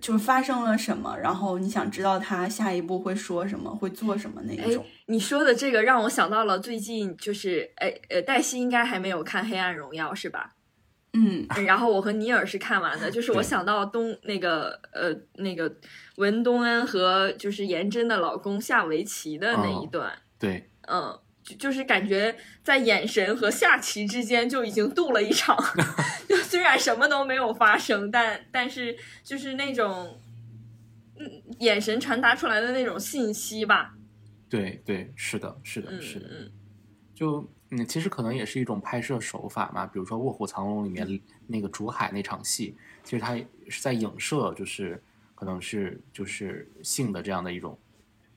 就是发生了什么，然后你想知道他下一步会说什么，会做什么那一种。你说的这个让我想到了最近就是，哎呃，黛西应该还没有看《黑暗荣耀》是吧？嗯。然后我和尼尔是看完的，就是我想到东那个呃那个文东恩和就是颜真的老公下围棋的那一哦段，对，嗯，就就是感觉在眼神和下棋之间就已经度了一场，就虽然什么都没有发生，但但是就是那种嗯眼神传达出来的那种信息吧，对对，是的，是的，嗯是的。嗯。就嗯，其实可能也是一种拍摄手法嘛。比如说《卧虎藏龙》里面那个竹海那场戏，其实它是在影射，就是可能是就是性的这样的一种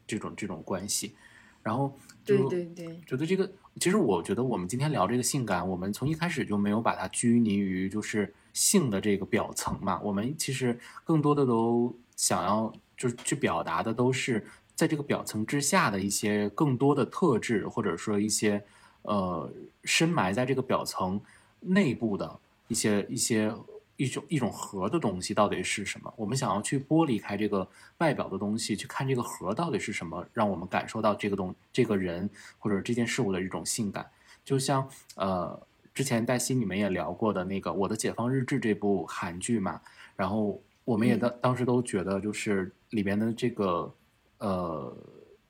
这种这种关系。然后对就对对，觉得这个，其实我觉得我们今天聊这个性感，我们从一开始就没有把它拘泥于就是性的这个表层嘛。我们其实更多的都想要就是去表达的都是在这个表层之下的一些更多的特质，或者说一些呃深埋在这个表层内部的一些一些一种一种核的东西到底是什么？我们想要去剥离开这个外表的东西，去看这个核到底是什么，让我们感受到这个东这个人或者这件事物的一种性感。就像呃之前黛西你们也聊过的那个《我的解放日志》这部韩剧嘛，然后我们也当当时都觉得就是里边的这个呃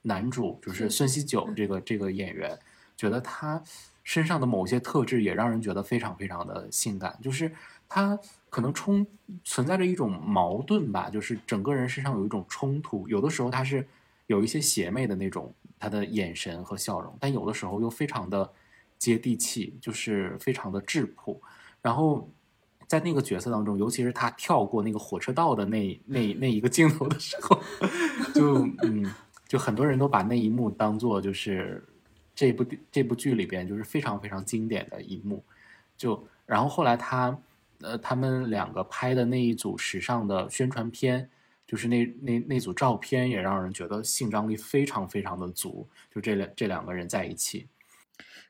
男主就是孙锡九这个这个演员，觉得他身上的某些特质也让人觉得非常非常的性感，就是他可能冲存在着一种矛盾吧，就是整个人身上有一种冲突，有的时候他是有一些邪魅的那种他的眼神和笑容，但有的时候又非常的接地气，就是非常的质朴，然后。在那个角色当中，尤其是他跳过那个火车道的那那那一个镜头的时候，就嗯，就很多人都把那一幕当做就是这部这部剧里边就是非常非常经典的一幕。就然后后来他呃他们两个拍的那一组时尚的宣传片，就是那那那组照片也让人觉得性张力非常非常的足。就这两这两个人在一起，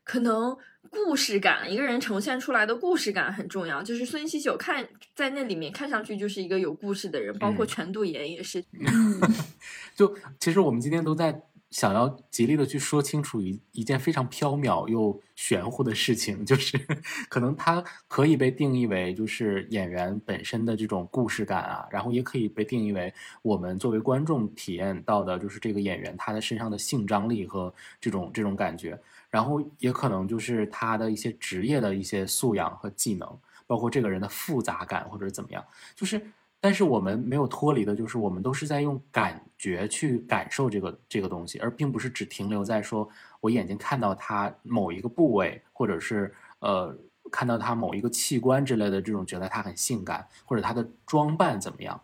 可能故事感，一个人呈现出来的故事感很重要。就是孙锡久看在那里面看上去就是一个有故事的人，包括嗯全度妍也是。就其实我们今天都在想要极力的去说清楚一一件非常缥缈又玄乎的事情，就是可能它可以被定义为就是演员本身的这种故事感啊，然后也可以被定义为我们作为观众体验到的就是这个演员他的身上的性张力和这种这种感觉，然后也可能就是他的一些职业的一些素养和技能，包括这个人的复杂感或者怎么样，就是。但是我们没有脱离的，就是我们都是在用感觉去感受这个这个东西，而并不是只停留在说我眼睛看到它某一个部位，或者是呃看到它某一个器官之类的这种，觉得它很性感，或者它的装扮怎么样。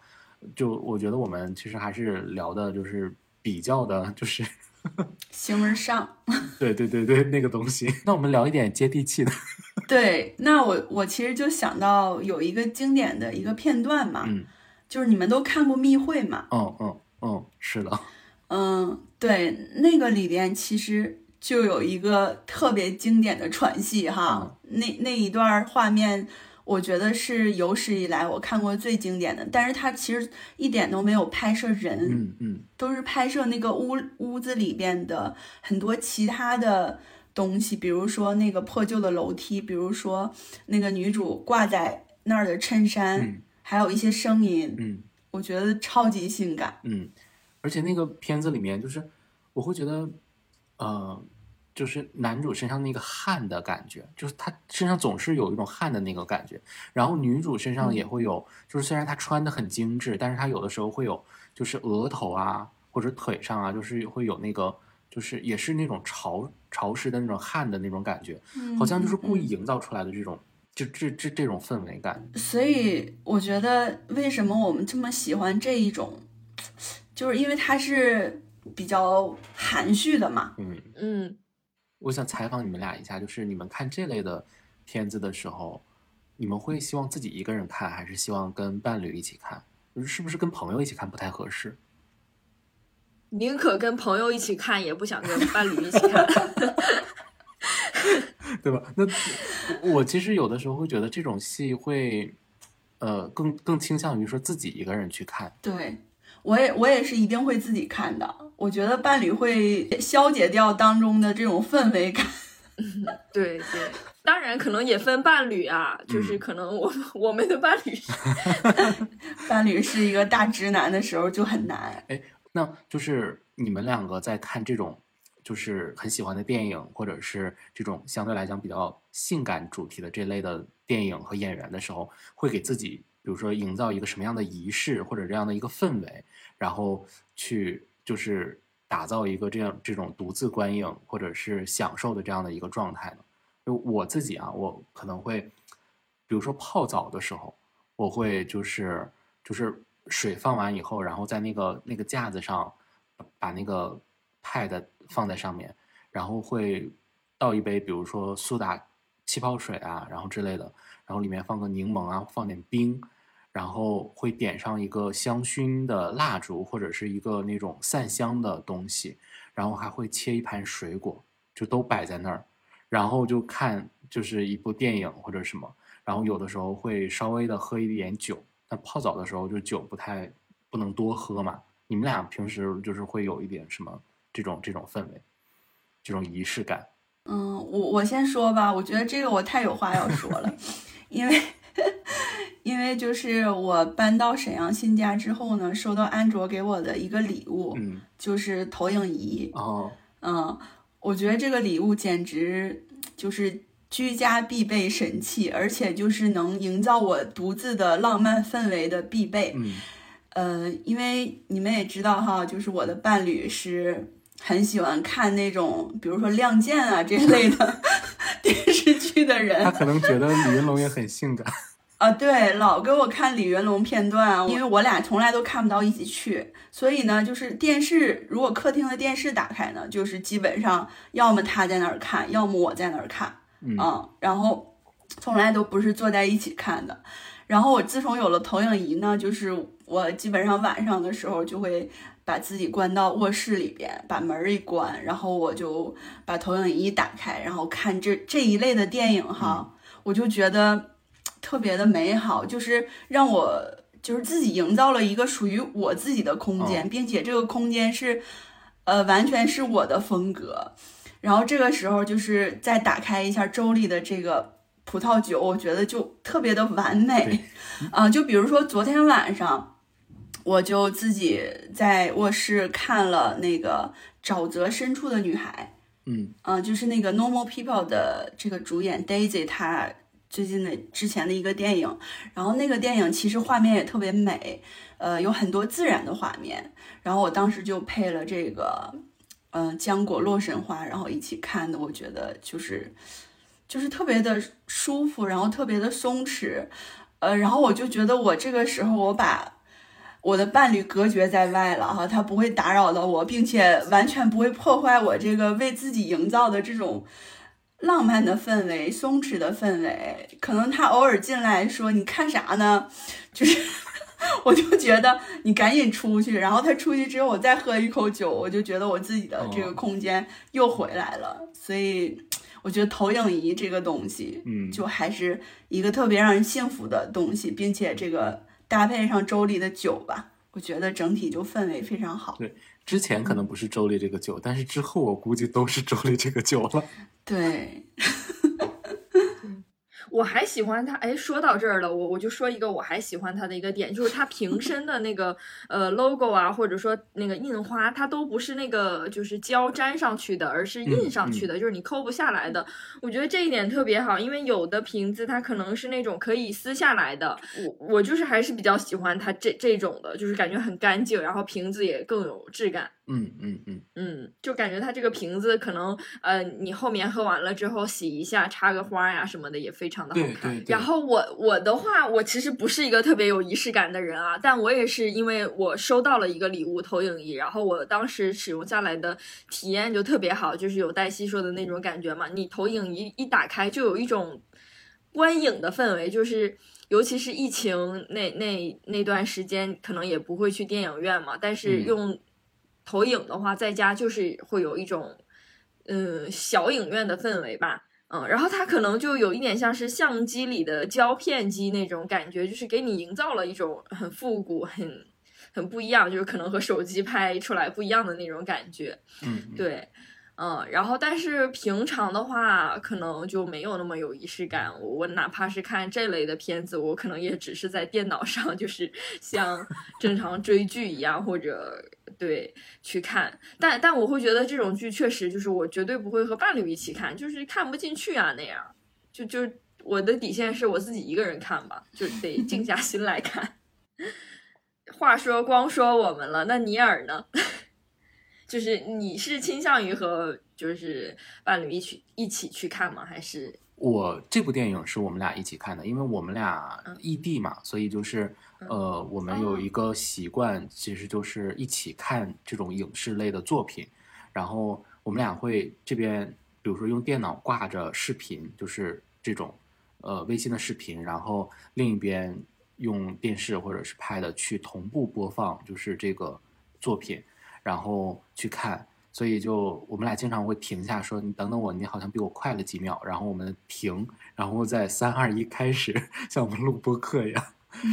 就我觉得我们其实还是聊的就是比较的，就是 形而上。对对对对那个东西。那我们聊一点接地气的，对，那我我其实就想到有一个经典的一个片段嘛，嗯就是你们都看过《密会》嘛，嗯嗯嗯，是的，嗯，对，那个里边其实就有一个特别经典的传戏哈，那那一段画面我觉得是有史以来我看过最经典的。但是它其实一点都没有拍摄人，嗯嗯都是拍摄那个屋屋子里边的很多其他的东西，比如说那个破旧的楼梯，比如说那个女主挂在那儿的衬衫，嗯还有一些声音，嗯我觉得超级性感。嗯，而且那个片子里面，就是我会觉得，呃，就是男主身上那个汗的感觉，就是他身上总是有一种汗的那个感觉，然后女主身上也会有，就是虽然她穿的很精致，但是她有的时候会有，就是额头啊或者腿上啊，就是会有那个。就是也是那种潮潮湿的那种汗的那种感觉，好像就是故意营造出来的这种，就这这这种氛围感。所以我觉得为什么我们这么喜欢这一种，就是因为它是比较含蓄的嘛。嗯，嗯，我想采访你们俩一下，就是你们看这类的片子的时候，你们会希望自己一个人看，还是希望跟伴侣一起看？就是是不是跟朋友一起看不太合适？宁可跟朋友一起看，也不想跟伴侣一起看。对吧？那我其实有的时候会觉得这种戏会，呃，更更倾向于说自己一个人去看。对我也我也是一定会自己看的。我觉得伴侣会消解掉当中的这种氛围感。对对，当然可能也分伴侣啊，就是可能我们、我们的伴侣 伴侣是一个大直男的时候就很难。哎那就是你们两个在看这种就是很喜欢的电影，或者是这种相对来讲比较性感主题的这类的电影和演员的时候，会给自己比如说营造一个什么样的仪式或者这样的一个氛围，然后去就是打造一个这样这种独自观影或者是享受的这样的一个状态呢？就我自己啊，我可能会，比如说泡澡的时候，我会就是就是水放完以后，然后在那个那个架子上把那个 pad 放在上面，然后会倒一杯，比如说苏打气泡水啊，然后之类的，然后里面放个柠檬啊，放点冰，然后会点上一个香薰的蜡烛或者是一个那种散香的东西，然后还会切一盘水果，就都摆在那儿，然后就看就是一部电影或者什么，然后有的时候会稍微的喝一点酒，但泡澡的时候就酒不太不能多喝嘛。你们俩平时就是会有一点什么这种这种氛围，这种仪式感？嗯，我我先说吧，我觉得这个我太有话要说了，因为因为就是我搬到沈阳新家之后呢，收到安卓给我的一个礼物，嗯，就是投影仪。哦，嗯，我觉得这个礼物简直就是居家必备神器，而且就是能营造我独自的浪漫氛围的必备。嗯呃，因为你们也知道哈，就是我的伴侣是很喜欢看那种，比如说《亮剑》啊这类的 电视剧的人他可能觉得李云龙也很性感。啊，对，老给我看李云龙片段啊，因为我俩从来都看不到一起去，所以呢，就是电视如果客厅的电视打开呢，就是基本上要么他在那儿看，要么我在那儿看。嗯啊，然后从来都不是坐在一起看的。然后我自从有了投影仪呢，就是我基本上晚上的时候就会把自己关到卧室里边，把门儿一关，然后我就把投影仪打开，然后看这这一类的电影哈，我就觉得特别的美好，就是让我就是自己营造了一个属于我自己的空间，并且这个空间是呃完全是我的风格。然后这个时候就是再打开一下周丽的这个葡萄酒，我觉得就特别的完美，啊、就比如说昨天晚上，我就自己在卧室看了那个《沼泽深处的女孩》，嗯。嗯、就是那个 Normal People 的这个主演 Daisy，她最近的之前的一个电影，然后那个电影其实画面也特别美，呃，有很多自然的画面，然后我当时就配了这个，嗯、浆果洛神花，然后一起看的，我觉得就是就是特别的舒服，然后特别的松弛，呃，然后我就觉得我这个时候我把。我的伴侣隔绝在外了哈，他不会打扰到我，并且完全不会破坏我这个为自己营造的这种浪漫的氛围、松弛的氛围。可能他偶尔进来说：“你看啥呢？”就是，我就觉得你赶紧出去。然后他出去之后，我再喝一口酒，我就觉得我自己的这个哦空间又回来了。所以，我觉得投影仪这个东西，嗯，就还是一个特别让人幸福的东西，并且这个搭配上周丽的酒吧，我觉得整体就氛围非常好。对，之前可能不是周丽这个酒，但是之后我估计都是周丽这个酒了。对。我还喜欢它，哎，说到这儿了，我我就说一个我还喜欢它的一个点，就是它瓶 身的那个呃 logo 啊，或者说那个印花，它都不是那个就是胶粘上去的，而是印上去的，就是你抠不下来的。我觉得这一点特别好，因为有的瓶子它可能是那种可以撕下来的，我我就是还是比较喜欢它这这种的，就是感觉很干净，然后瓶子也更有质感。嗯嗯嗯嗯，就感觉它这个瓶子可能呃，你后面喝完了之后洗一下，插个花呀什么的也非常的好看。然后我我的话，我其实不是一个特别有仪式感的人啊，但我也是因为我收到了一个礼物投影仪，然后我当时使用下来的体验就特别好，就是有黛西说的那种感觉嘛，你投影仪一打开就有一种观影的氛围，就是尤其是疫情那那那段时间，可能也不会去电影院嘛，但是用。投影的话，在家就是会有一种，嗯，小影院的氛围吧，嗯，然后它可能就有一点像是相机里的胶片机那种感觉，就是给你营造了一种很复古、很很不一样，就是可能和手机拍出来不一样的那种感觉，嗯，对。嗯，然后但是平常的话，可能就没有那么有仪式感。我哪怕是看这类的片子，我可能也只是在电脑上，就是像正常追剧一样，或者对去看。但但我会觉得这种剧确实就是我绝对不会和伴侣一起看，就是看不进去啊那样。就就我的底线是我自己一个人看吧，就得静下心来看。话说光说我们了，那尼尔呢？就是你是倾向于和就是伴侣一起一起去看吗？还是我这部电影是我们俩一起看的，因为我们俩异地嘛，所以就是呃，我们有一个习惯，其实就是一起看这种影视类的作品。然后我们俩会这边，比如说用电脑挂着视频，就是这种呃微信的视频，然后另一边用电视或者是拍的去同步播放，就是这个作品。然后去看，所以就我们俩经常会停下说：“你等等我，你好像比我快了几秒。”然后我们停，然后再三二一开始，像我们录播课一样，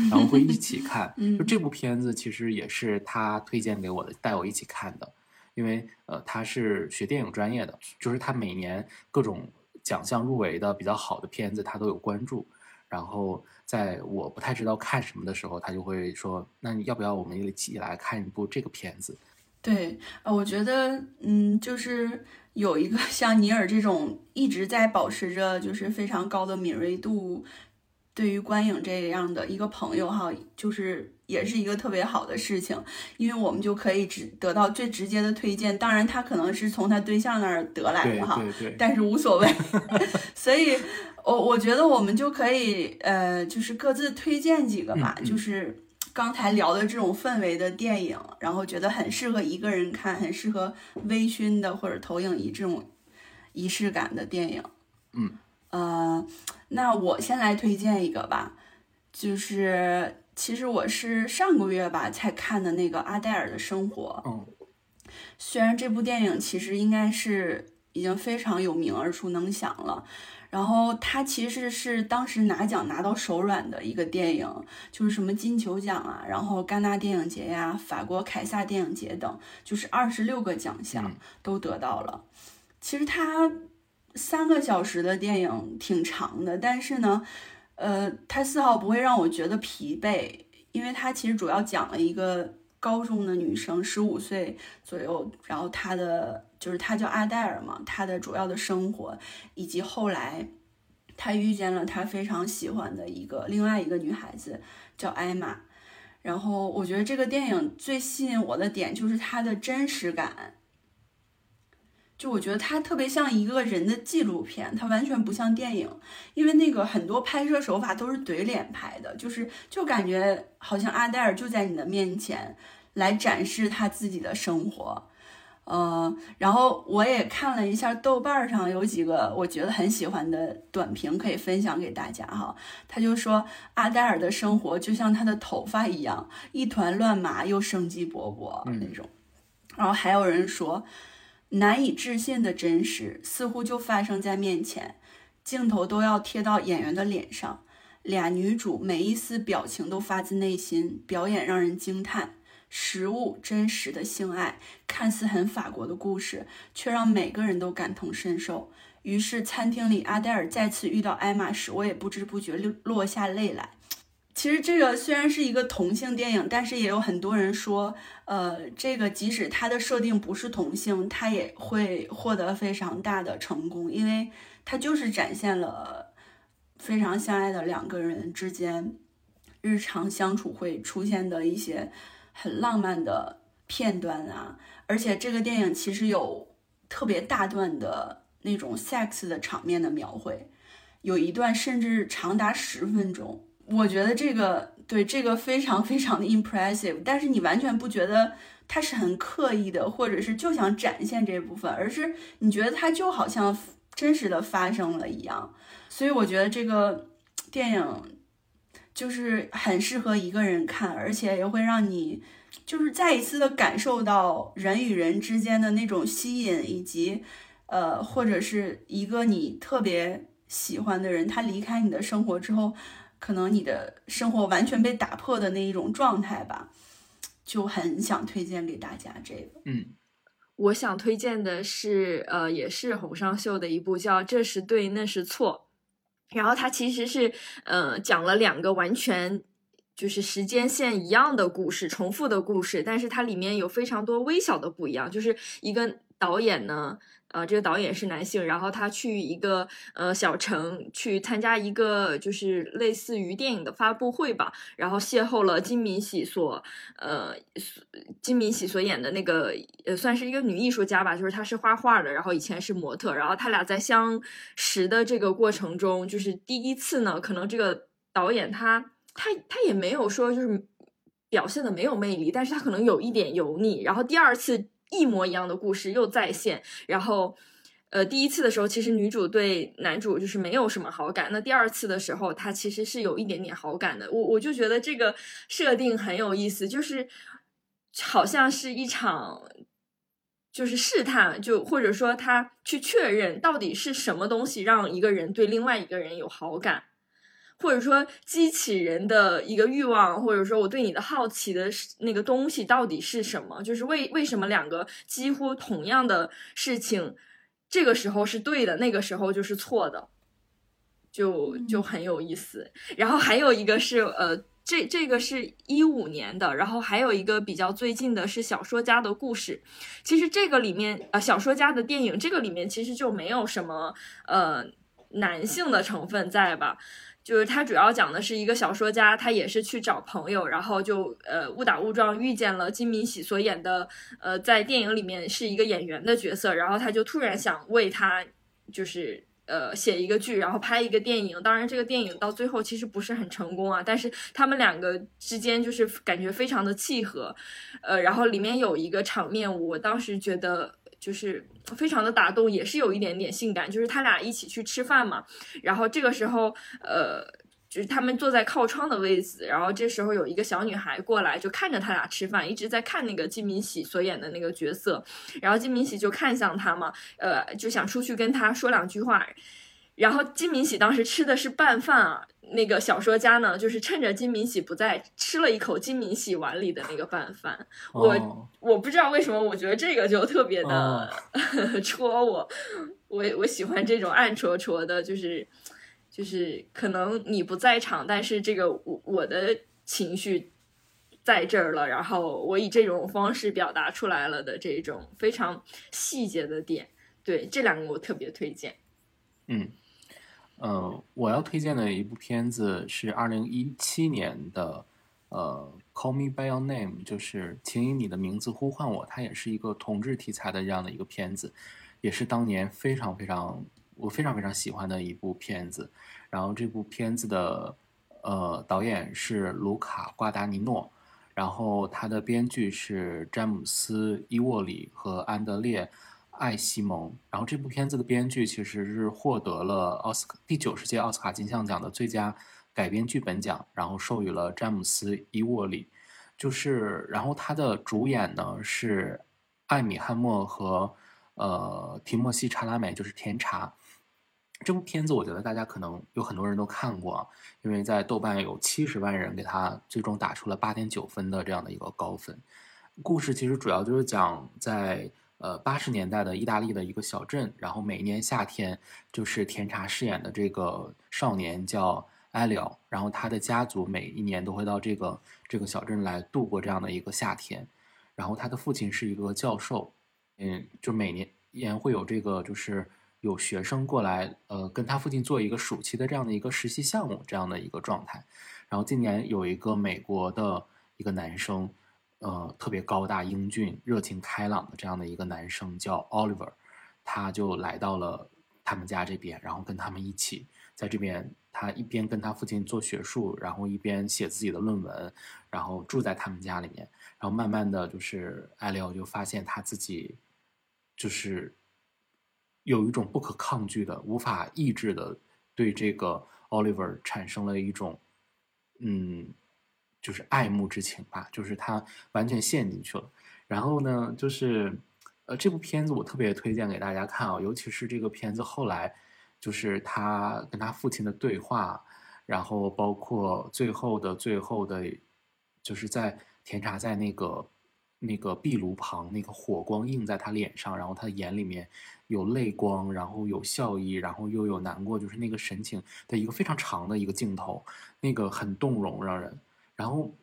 然后会一起看。就这部片子其实也是他推荐给我的，带我一起看的。因为呃他是学电影专业的，就是他每年各种奖项入围的比较好的片子他都有关注。然后在我不太知道看什么的时候，他就会说：“那你要不要我们一起来看一部这个片子？”对，呃，我觉得，嗯，就是有一个 像尼尔这种一直在保持着就是非常高的敏锐度，对于观影这样的一个朋友哈，就是也是一个特别好的事情，因为我们就可以直得到最直接的推荐。当然，他可能是从他对象那儿得来的哈，但是无所谓。所以，我我觉得我们就可以，呃，就是各自推荐几个吧，就是。刚才聊的这种氛围的电影，然后觉得很适合一个人看，很适合微醺的或者投影仪这种仪式感的电影。嗯，呃，那我先来推荐一个吧，就是其实我是上个月吧才看的那个阿黛尔的生活。嗯，虽然这部电影其实应该是已经非常有名、耳熟能详了。然后它其实是当时拿奖拿到手软的一个电影，就是什么金球奖啊，然后戛纳电影节呀、法国凯撒电影节等，就是二十六个奖项都得到了。其实它三个小时的电影挺长的，但是呢，呃，它丝毫不会让我觉得疲惫，因为它其实主要讲了一个高中的女生，十五岁左右，然后她的。就是她叫阿黛尔嘛，她的主要的生活，以及后来他遇见了他非常喜欢的一个另外一个女孩子，叫艾玛。然后我觉得这个电影最吸引我的点就是它的真实感，就我觉得它特别像一个人的纪录片，它完全不像电影，因为那个很多拍摄手法都是怼脸拍的，就是就感觉好像阿黛尔就在你的面前来展示他自己的生活。呃，然后我也看了一下豆瓣上有几个我觉得很喜欢的短评，可以分享给大家哈。他就说阿黛尔的生活就像她的头发一样，一团乱麻又生机勃勃那种。然后还有人说，难以置信的真实似乎就发生在面前，镜头都要贴到演员的脸上，俩女主每一丝表情都发自内心，表演让人惊叹。实物真实的性爱，看似很法国的故事，却让每个人都感同身受。于是，餐厅里阿黛尔再次遇到艾玛时，我也不知不觉落落下泪来。其实，这个虽然是一个同性电影，但是也有很多人说，呃，这个即使它的设定不是同性，它也会获得非常大的成功，因为它就是展现了非常相爱的两个人之间日常相处会出现的一些。很浪漫的片段啊，而且这个电影其实有特别大段的那种 sex 的场面的描绘，有一段甚至长达十分钟。我觉得这个对这个非常非常的 impressive，但是你完全不觉得它是很刻意的，或者是就想展现这部分，而是你觉得它就好像真实的发生了一样。所以我觉得这个电影。就是很适合一个人看，而且也会让你，就是再一次的感受到人与人之间的那种吸引，以及，呃，或者是一个你特别喜欢的人，他离开你的生活之后，可能你的生活完全被打破的那一种状态吧，就很想推荐给大家这个。嗯，我想推荐的是，呃，也是洪尚秀的一部叫《这是对，那是错》。然后它其实是，呃，讲了两个完全就是时间线一样的故事，重复的故事，但是它里面有非常多微小的不一样，就是一个导演呢。呃，这个导演是男性，然后他去一个呃小城去参加一个就是类似于电影的发布会吧，然后邂逅了金敏喜所呃金敏喜所演的那个呃算是一个女艺术家吧，就是她是画画的，然后以前是模特，然后他俩在相识的这个过程中，就是第一次呢，可能这个导演他他他也没有说就是表现的没有魅力，但是他可能有一点油腻，然后第二次。一模一样的故事又再现，然后，呃，第一次的时候其实女主对男主就是没有什么好感，那第二次的时候她其实是有一点点好感的。我我就觉得这个设定很有意思，就是好像是一场就是试探，就或者说他去确认到底是什么东西让一个人对另外一个人有好感。或者说激起人的一个欲望，或者说我对你的好奇的那个东西到底是什么？就是为为什么两个几乎同样的事情，这个时候是对的，那个时候就是错的，就就很有意思。然后还有一个是呃，这这个是一五年的，然后还有一个比较最近的是小说家的故事。其实这个里面呃，小说家的电影这个里面其实就没有什么呃男性的成分在吧？就是他主要讲的是一个小说家，他也是去找朋友，然后就呃误打误撞遇见了金敏喜所演的，呃，在电影里面是一个演员的角色，然后他就突然想为他就是呃写一个剧，然后拍一个电影。当然，这个电影到最后其实不是很成功啊，但是他们两个之间就是感觉非常的契合，呃，然后里面有一个场面，我当时觉得。就是非常的打动，也是有一点点性感。就是他俩一起去吃饭嘛，然后这个时候，呃，就是他们坐在靠窗的位置，然后这时候有一个小女孩过来，就看着他俩吃饭，一直在看那个金敏喜所演的那个角色，然后金敏喜就看向他嘛，呃，就想出去跟他说两句话。然后金敏喜当时吃的是拌饭啊，那个小说家呢，就是趁着金敏喜不在，吃了一口金敏喜碗里的那个拌饭。我我不知道为什么，我觉得这个就特别的 戳我，我我喜欢这种暗戳戳的，就是就是可能你不在场，但是这个我我的情绪在这儿了，然后我以这种方式表达出来了的这种非常细节的点，对这两个我特别推荐。嗯。呃，我要推荐的一部片子是二零一七年的，呃，《Call Me by Your Name》，就是请以你的名字呼唤我。它也是一个同志题材的这样的一个片子，也是当年非常非常我非常非常喜欢的一部片子。然后这部片子的呃导演是卢卡·瓜达尼诺，然后他的编剧是詹姆斯·伊沃里和安德烈。艾西蒙，然后这部片子的编剧其实是获得了奥斯卡第九十届奥斯卡金像奖的最佳改编剧本奖，然后授予了詹姆斯·伊沃里。就是，然后他的主演呢是艾米·汉默和呃，提莫西·查拉美就是甜茶。这部片子我觉得大家可能有很多人都看过，因为在豆瓣有七十万人给他最终打出了八点九分的这样的一个高分。故事其实主要就是讲在呃八十年代的意大利的一个小镇，然后每年夏天就是甜茶饰演的这个少年叫埃里奥，然后他的家族每一年都会到这个这个小镇来度过这样的一个夏天，然后他的父亲是一个教授，嗯，就每年年会有这个就是。有学生过来，呃，跟他父亲做一个暑期的这样的一个实习项目，这样的一个状态。然后今年有一个美国的一个男生，呃，特别高大英俊、热情开朗的这样的一个男生叫 Oliver，他就来到了他们家这边，然后跟他们一起在这边，他一边跟他父亲做学术，然后一边写自己的论文，然后住在他们家里面。然后慢慢的就是艾利奥就发现他自己就是。有一种不可抗拒的、无法抑制的，对这个 Oliver 产生了一种，嗯，就是爱慕之情吧，就是他完全陷进去了。然后呢，就是，呃，这部片子我特别推荐给大家看啊，尤其是这个片子后来，就是他跟他父亲的对话，然后包括最后的最后的，就是在甜茶在那个。那个壁炉旁，那个火光映在他脸上，然后他的眼里面有泪光，然后有笑意，然后又有难过，就是那个神情的一个非常长的一个镜头，那个很动容，让人。然后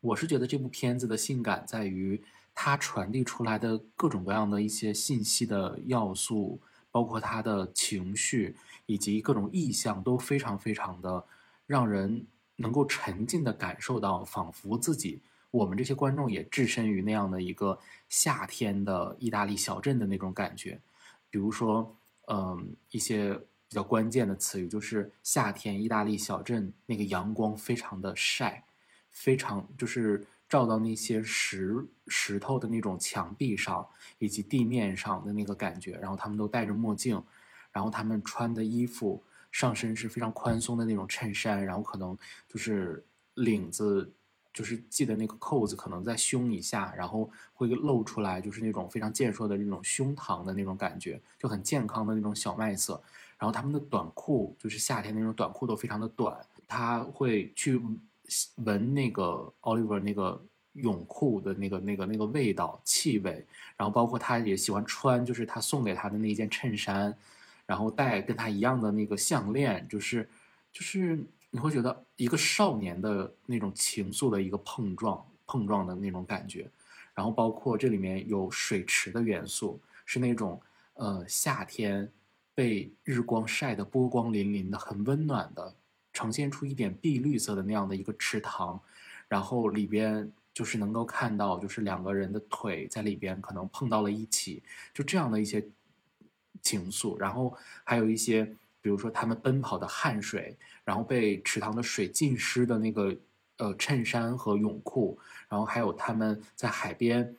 我是觉得这部片子的性感在于它传递出来的各种各样的一些信息的要素，包括他的情绪以及各种意象都非常非常的让人能够沉浸的感受到，仿佛自己。我们这些观众也置身于那样的一个夏天的意大利小镇的那种感觉，比如说，嗯，一些比较关键的词语就是夏天意大利小镇那个阳光非常的晒，非常就是照到那些石石头的那种墙壁上以及地面上的那个感觉，然后他们都戴着墨镜，然后他们穿的衣服上身是非常宽松的那种衬衫，然后可能就是领子。就是系的那个扣子可能在胸以下，然后会露出来，就是那种非常健硕的那种胸膛的那种感觉，就很健康的那种小麦色。然后他们的短裤就是夏天那种短裤都非常的短。他会去闻那个 Oliver 那个泳裤的那个那个那个味道气味，然后包括他也喜欢穿，就是他送给他的那件衬衫，然后戴跟他一样的那个项链，就是就是。你会觉得一个少年的那种情愫的一个碰撞，碰撞的那种感觉，然后包括这里面有水池的元素，是那种呃夏天被日光晒得波光粼粼的，很温暖的，呈现出一点碧绿色的那样的一个池塘，然后里边就是能够看到，就是两个人的腿在里边可能碰到了一起，就这样的一些情愫，然后还有一些。比如说，他们奔跑的汗水，然后被池塘的水浸湿的那个呃衬衫和泳裤，然后还有他们在海边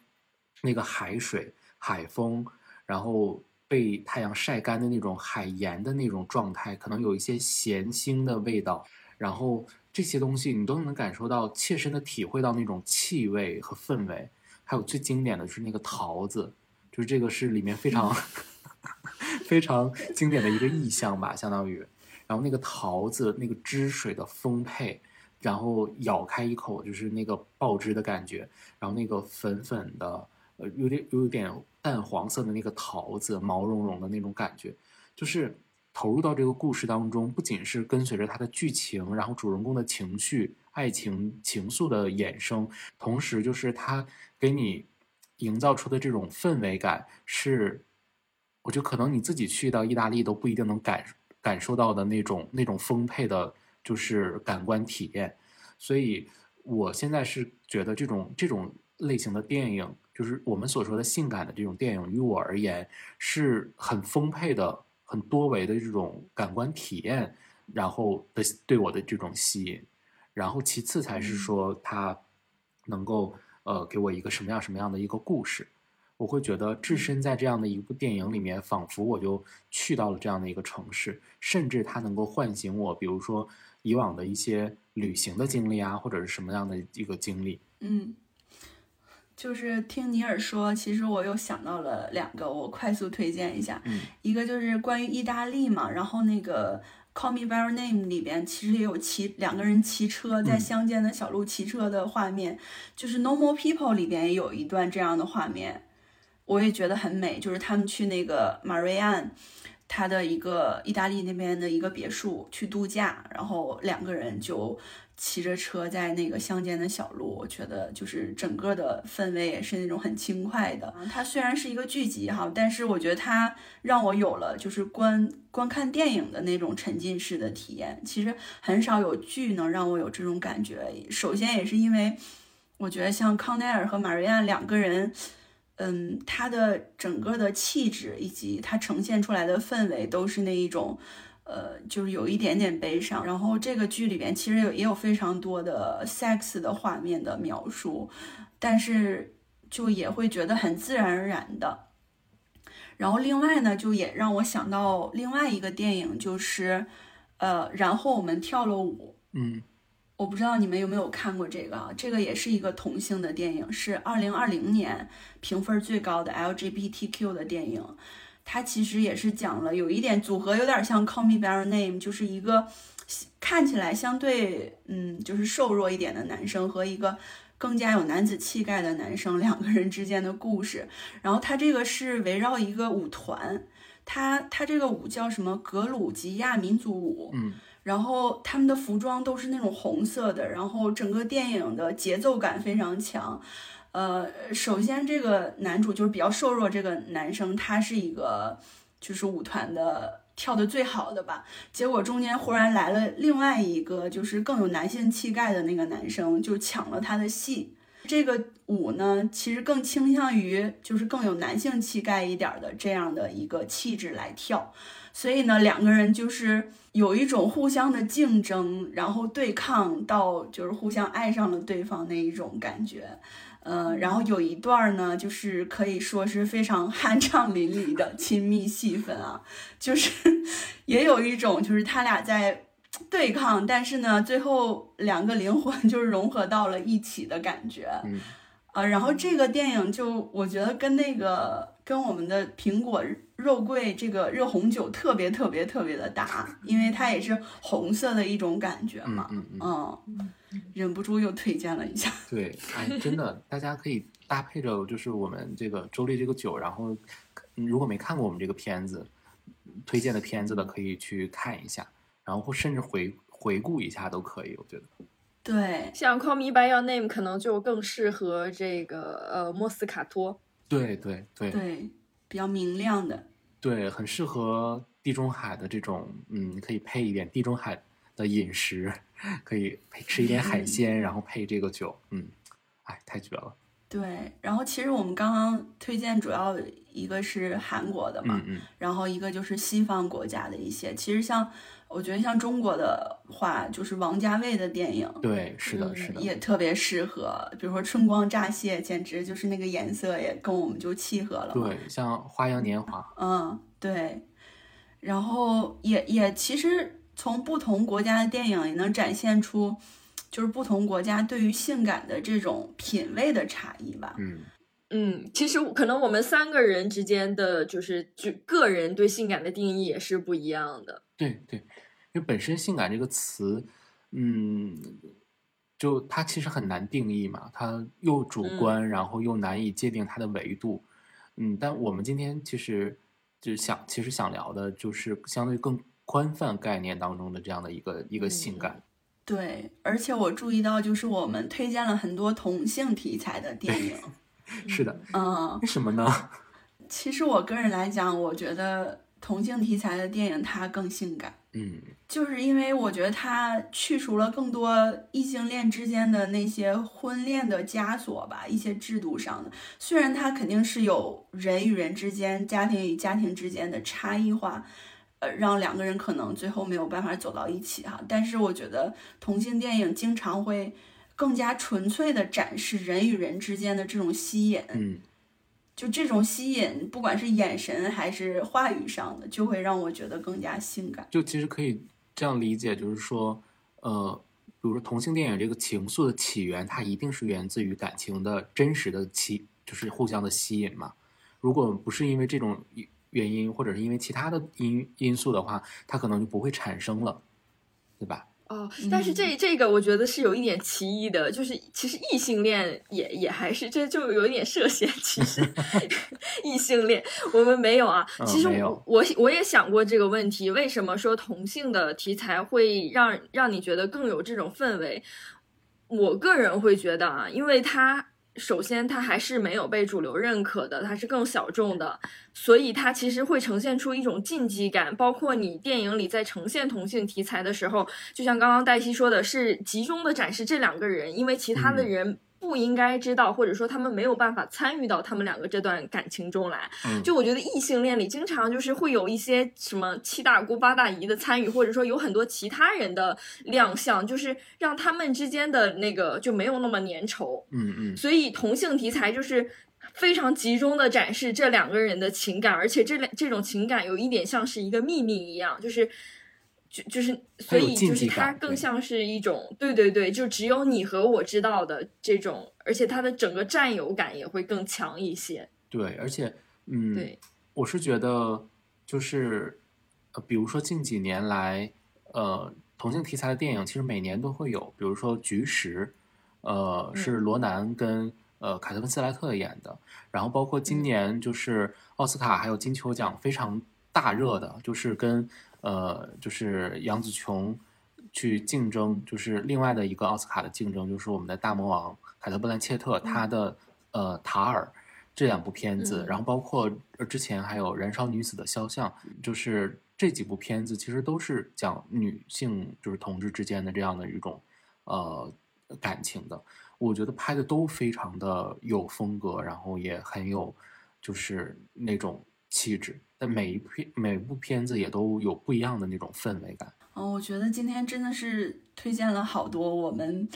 那个海水、海风，然后被太阳晒干的那种海盐的那种状态，可能有一些咸腥的味道，然后这些东西你都能感受到，切身的体会到那种气味和氛围。还有最经典的是那个桃子，就是这个是里面非常。非常经典的一个意象吧，相当于，然后那个桃子那个汁水的丰沛，然后咬开一口就是那个爆汁的感觉，然后那个粉粉的，呃，有点有点淡黄色的那个桃子，毛茸茸的那种感觉，就是投入到这个故事当中，不仅是跟随着它的剧情，然后主人公的情绪、爱情情愫的衍生，同时就是它给你营造出的这种氛围感是。我觉得可能你自己去到意大利都不一定能感感受到的那种那种丰沛的，就是感官体验。所以我现在是觉得这种这种类型的电影，就是我们所说的性感的这种电影，于我而言是很丰沛的、很多维的这种感官体验，然后的对我的这种吸引。然后其次才是说它能够呃给我一个什么样什么样的一个故事。我会觉得置身在这样的一部电影里面，仿佛我就去到了这样的一个城市，甚至它能够唤醒我，比如说以往的一些旅行的经历啊，或者是什么样的一个经历。嗯，就是听尼尔说，其实我又想到了两个，我快速推荐一下。嗯，一个就是关于意大利嘛，然后那个《Call Me by Your Name》里边其实也有骑两个人骑车在乡间的小路骑车的画面，就是《No More People》里边也有一段这样的画面，我也觉得很美。就是他们去那个马瑞安，他的一个意大利那边的一个别墅去度假，然后两个人就。骑着车在那个乡间的小路，我觉得就是整个的氛围也是那种很轻快的。它虽然是一个剧集哈，但是我觉得它让我有了就是观观看电影的那种沉浸式的体验。其实很少有剧能让我有这种感觉。首先也是因为我觉得像康奈尔和马瑞亚两个人，嗯，他的整个的气质以及他呈现出来的氛围都是那一种。呃，就是有一点点悲伤。然后这个剧里边其实有也有非常多的 sex 的画面的描述，但是就也会觉得很自然而然的。然后另外呢，就也让我想到另外一个电影，就是呃，然后我们跳了舞。嗯，我不知道你们有没有看过这个啊？这个也是一个同性的电影，是二零二零年评分最高的 LGBTQ 的电影。它其实也是讲了有一点组合，有点像《Call Me by Your Name》，就是一个看起来相对嗯，就是瘦弱一点的男生和一个更加有男子气概的男生两个人之间的故事。然后他这个是围绕一个舞团，他他这个舞叫什么格鲁吉亚民族舞，嗯，然后他们的服装都是那种红色的，然后整个电影的节奏感非常强。呃，首先这个男主就是比较瘦弱，这个男生他是一个就是舞团的跳的最好的吧。结果中间忽然来了另外一个就是更有男性气概的那个男生，就抢了他的戏。这个舞呢，其实更倾向于就是更有男性气概一点的这样的一个气质来跳。所以呢，两个人就是有一种互相的竞争，然后对抗到就是互相爱上了对方那一种感觉。嗯，然后有一段呢，就是可以说是非常酣畅淋漓的亲密戏份啊，就是 也有一种就是他俩在对抗，但是呢，最后两个灵魂就是融合到了一起的感觉。嗯，啊，然后这个电影就我觉得跟那个跟我们的苹果肉桂这个热红酒特别特别特别的搭，因为它也是红色的一种感觉嘛。嗯嗯嗯。忍不住又推荐了一下。对，哎，真的，大家可以搭配着，就是我们这个周丽这个酒，然后如果没看过我们这个片子推荐的片子的，可以去看一下，然后甚至回回顾一下都可以，我觉得。对，像《Call Me by Your Name》可能就更适合这个呃莫斯卡托。对对对。对，比较明亮的。对，很适合地中海的这种，嗯，可以配一点地中海。的饮食可以配吃一点海鲜，然后配这个酒，嗯，哎，太绝了。对，然后其实我们刚刚推荐主要一个是韩国的嘛，嗯嗯，然后一个就是西方国家的一些。其实像我觉得像中国的话，就是王家卫的电影，对，是的，是的，也特别适合。比如说《春光乍泄》，简直就是那个颜色也跟我们就契合了。对，像《花样年华》，嗯，对，然后也也其实。从不同国家的电影也能展现出，就是不同国家对于性感的这种品味的差异吧。嗯嗯，其实可能我们三个人之间的就是就个人对性感的定义也是不一样的。对对，因为本身性感这个词，嗯，就它其实很难定义嘛，它又主观，然后又难以界定它的维度。嗯，但我们今天其实就是想，其实想聊的就是相对更。宽泛概念当中的这样的一个一个性感，对，而且我注意到，就是我们推荐了很多同性题材的电影，是的，嗯，为什么呢？其实我个人来讲，我觉得同性题材的电影它更性感，嗯，就是因为我觉得它去除了更多异性恋之间的那些婚恋的枷锁吧，一些制度上的，虽然它肯定是有人与人之间、家庭与家庭之间的差异化。呃，让两个人可能最后没有办法走到一起哈，但是我觉得同性电影经常会更加纯粹的展示人与人之间的这种吸引，嗯，就这种吸引，不管是眼神还是话语上的，就会让我觉得更加性感。就其实可以这样理解，就是说，呃，比如说同性电影这个情愫的起源，它一定是源自于感情的真实的吸，就是互相的吸引嘛。如果不是因为这种原因，或者是因为其他的因因素的话，它可能就不会产生了，对吧？哦，但是这这个我觉得是有一点歧义的，就是其实异性恋也也还是这就有一点涉嫌歧视 异性恋，我们没有啊。其实我我我也想过这个问题，为什么说同性的题材会让让你觉得更有这种氛围？我个人会觉得啊，因为它。首先，它还是没有被主流认可的，它是更小众的，所以它其实会呈现出一种禁忌感。包括你电影里在呈现同性题材的时候，就像刚刚黛西说的，是集中的展示这两个人，因为其他的人。不应该知道，或者说他们没有办法参与到他们两个这段感情中来。就我觉得异性恋里经常就是会有一些什么七大姑八大姨的参与，或者说有很多其他人的亮相，就是让他们之间的那个就没有那么粘稠。嗯嗯。所以同性题材就是非常集中的展示这两个人的情感，而且这两这种情感有一点像是一个秘密一样，就是。就就是，所以就是它更像是一种，对对对，就只有你和我知道的这种，而且它的整个占有感也会更强一些。对，而且，嗯，对，我是觉得，就是，呃，比如说近几年来，呃，同性题材的电影其实每年都会有，比如说《菊石》，呃，是罗南跟呃凯特温斯莱特演的，然后包括今年就是奥斯卡还有金球奖非常大热的，就是跟。呃，就是杨紫琼去竞争，就是另外的一个奥斯卡的竞争，就是我们的大魔王凯特布兰切特他的呃塔尔这两部片子，然后包括之前还有《燃烧女子的肖像》，就是这几部片子其实都是讲女性就是同志之间的这样的一种呃感情的，我觉得拍的都非常的有风格，然后也很有就是那种气质。但每一片每部片子也都有不一样的那种氛围感。嗯，我觉得今天真的是推荐了好多我们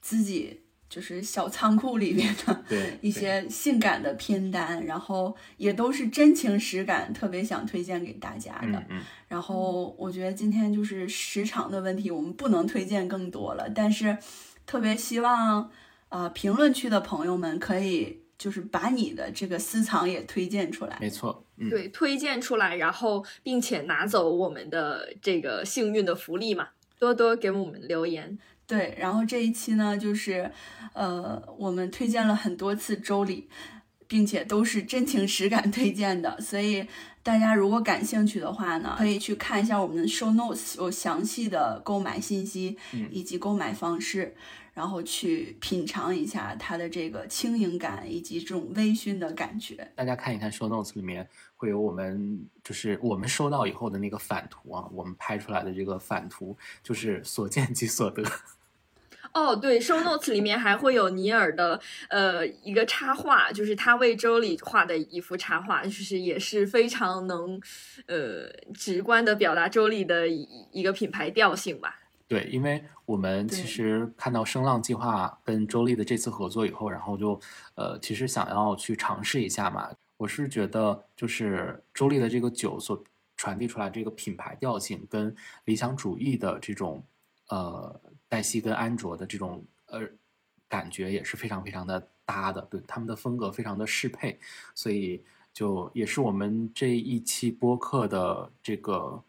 自己就是小仓库里面的 一些性感的片单，然后也都是真情实感，特别想推荐给大家的。嗯。然后我觉得今天就是时长的问题，我们不能推荐更多了，但是特别希望呃评论区的朋友们可以。就是把你的这个私藏也推荐出来，没错，对，推荐出来，然后并且拿走我们的这个幸运的福利嘛，多多给我们留言。对，然后这一期呢，就是呃，我们推荐了很多次周礼，并且都是真情实感推荐的，所以大家如果感兴趣的话呢，可以去看一下我们的 show notes，有详细的购买信息以及购买方式。然后去品尝一下它的这个轻盈感以及这种微醺的感觉。大家看一看 show notes 里面会有我们就是我们收到以后的那个反图啊，我们拍出来的这个反图就是所见即所得。哦，对，show notes 里面还会有尼尔的呃一个插画，就是他为周礼画的一幅插画，就是也是非常能呃直观的表达周礼的一一个品牌调性吧。对，因为我们其实看到声浪计划跟周丽的这次合作以后，然后就，呃，其实想要去尝试一下嘛。我是觉得，就是周丽的这个酒所传递出来这个品牌调性，跟理想主义的这种，呃，黛西跟安卓的这种，呃，感觉也是非常非常的搭的，对他们的风格非常的适配，所以就也是我们这一期播客的这个。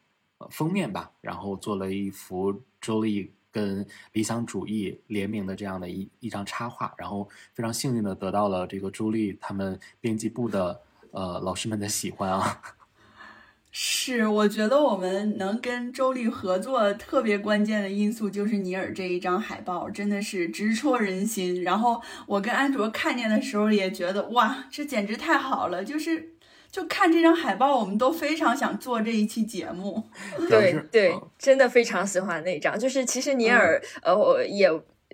封面吧，然后做了一幅周丽跟理想主义联名的这样的一一张插画，然后非常幸运的得到了这个朱莉他们编辑部的呃老师们的喜欢啊。是，我觉得我们能跟周丽合作特别关键的因素就是尼尔这一张海报真的是直戳人心。然后我跟安卓看见的时候也觉得哇，这简直太好了，就是。就看这张海报，我们都非常想做这一期节目。对对，真的非常喜欢那张。就是其实尼尔呃也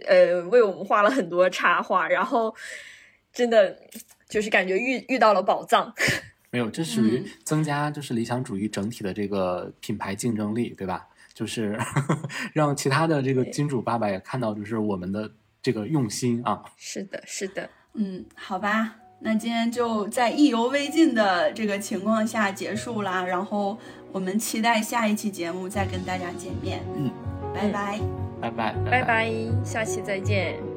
呃为我们画了很多插画，然后真的就是感觉遇遇到了宝藏。没有，这属于增加就是理想主义整体的这个品牌竞争力，对吧？就是 让其他的这个金主爸爸也看到，就是我们的这个用心啊。是的，是的。嗯，好吧。那今天就在意犹未尽的这个情况下结束啦，然后我们期待下一期节目再跟大家见面。嗯，拜拜。拜拜，拜拜，下期再见。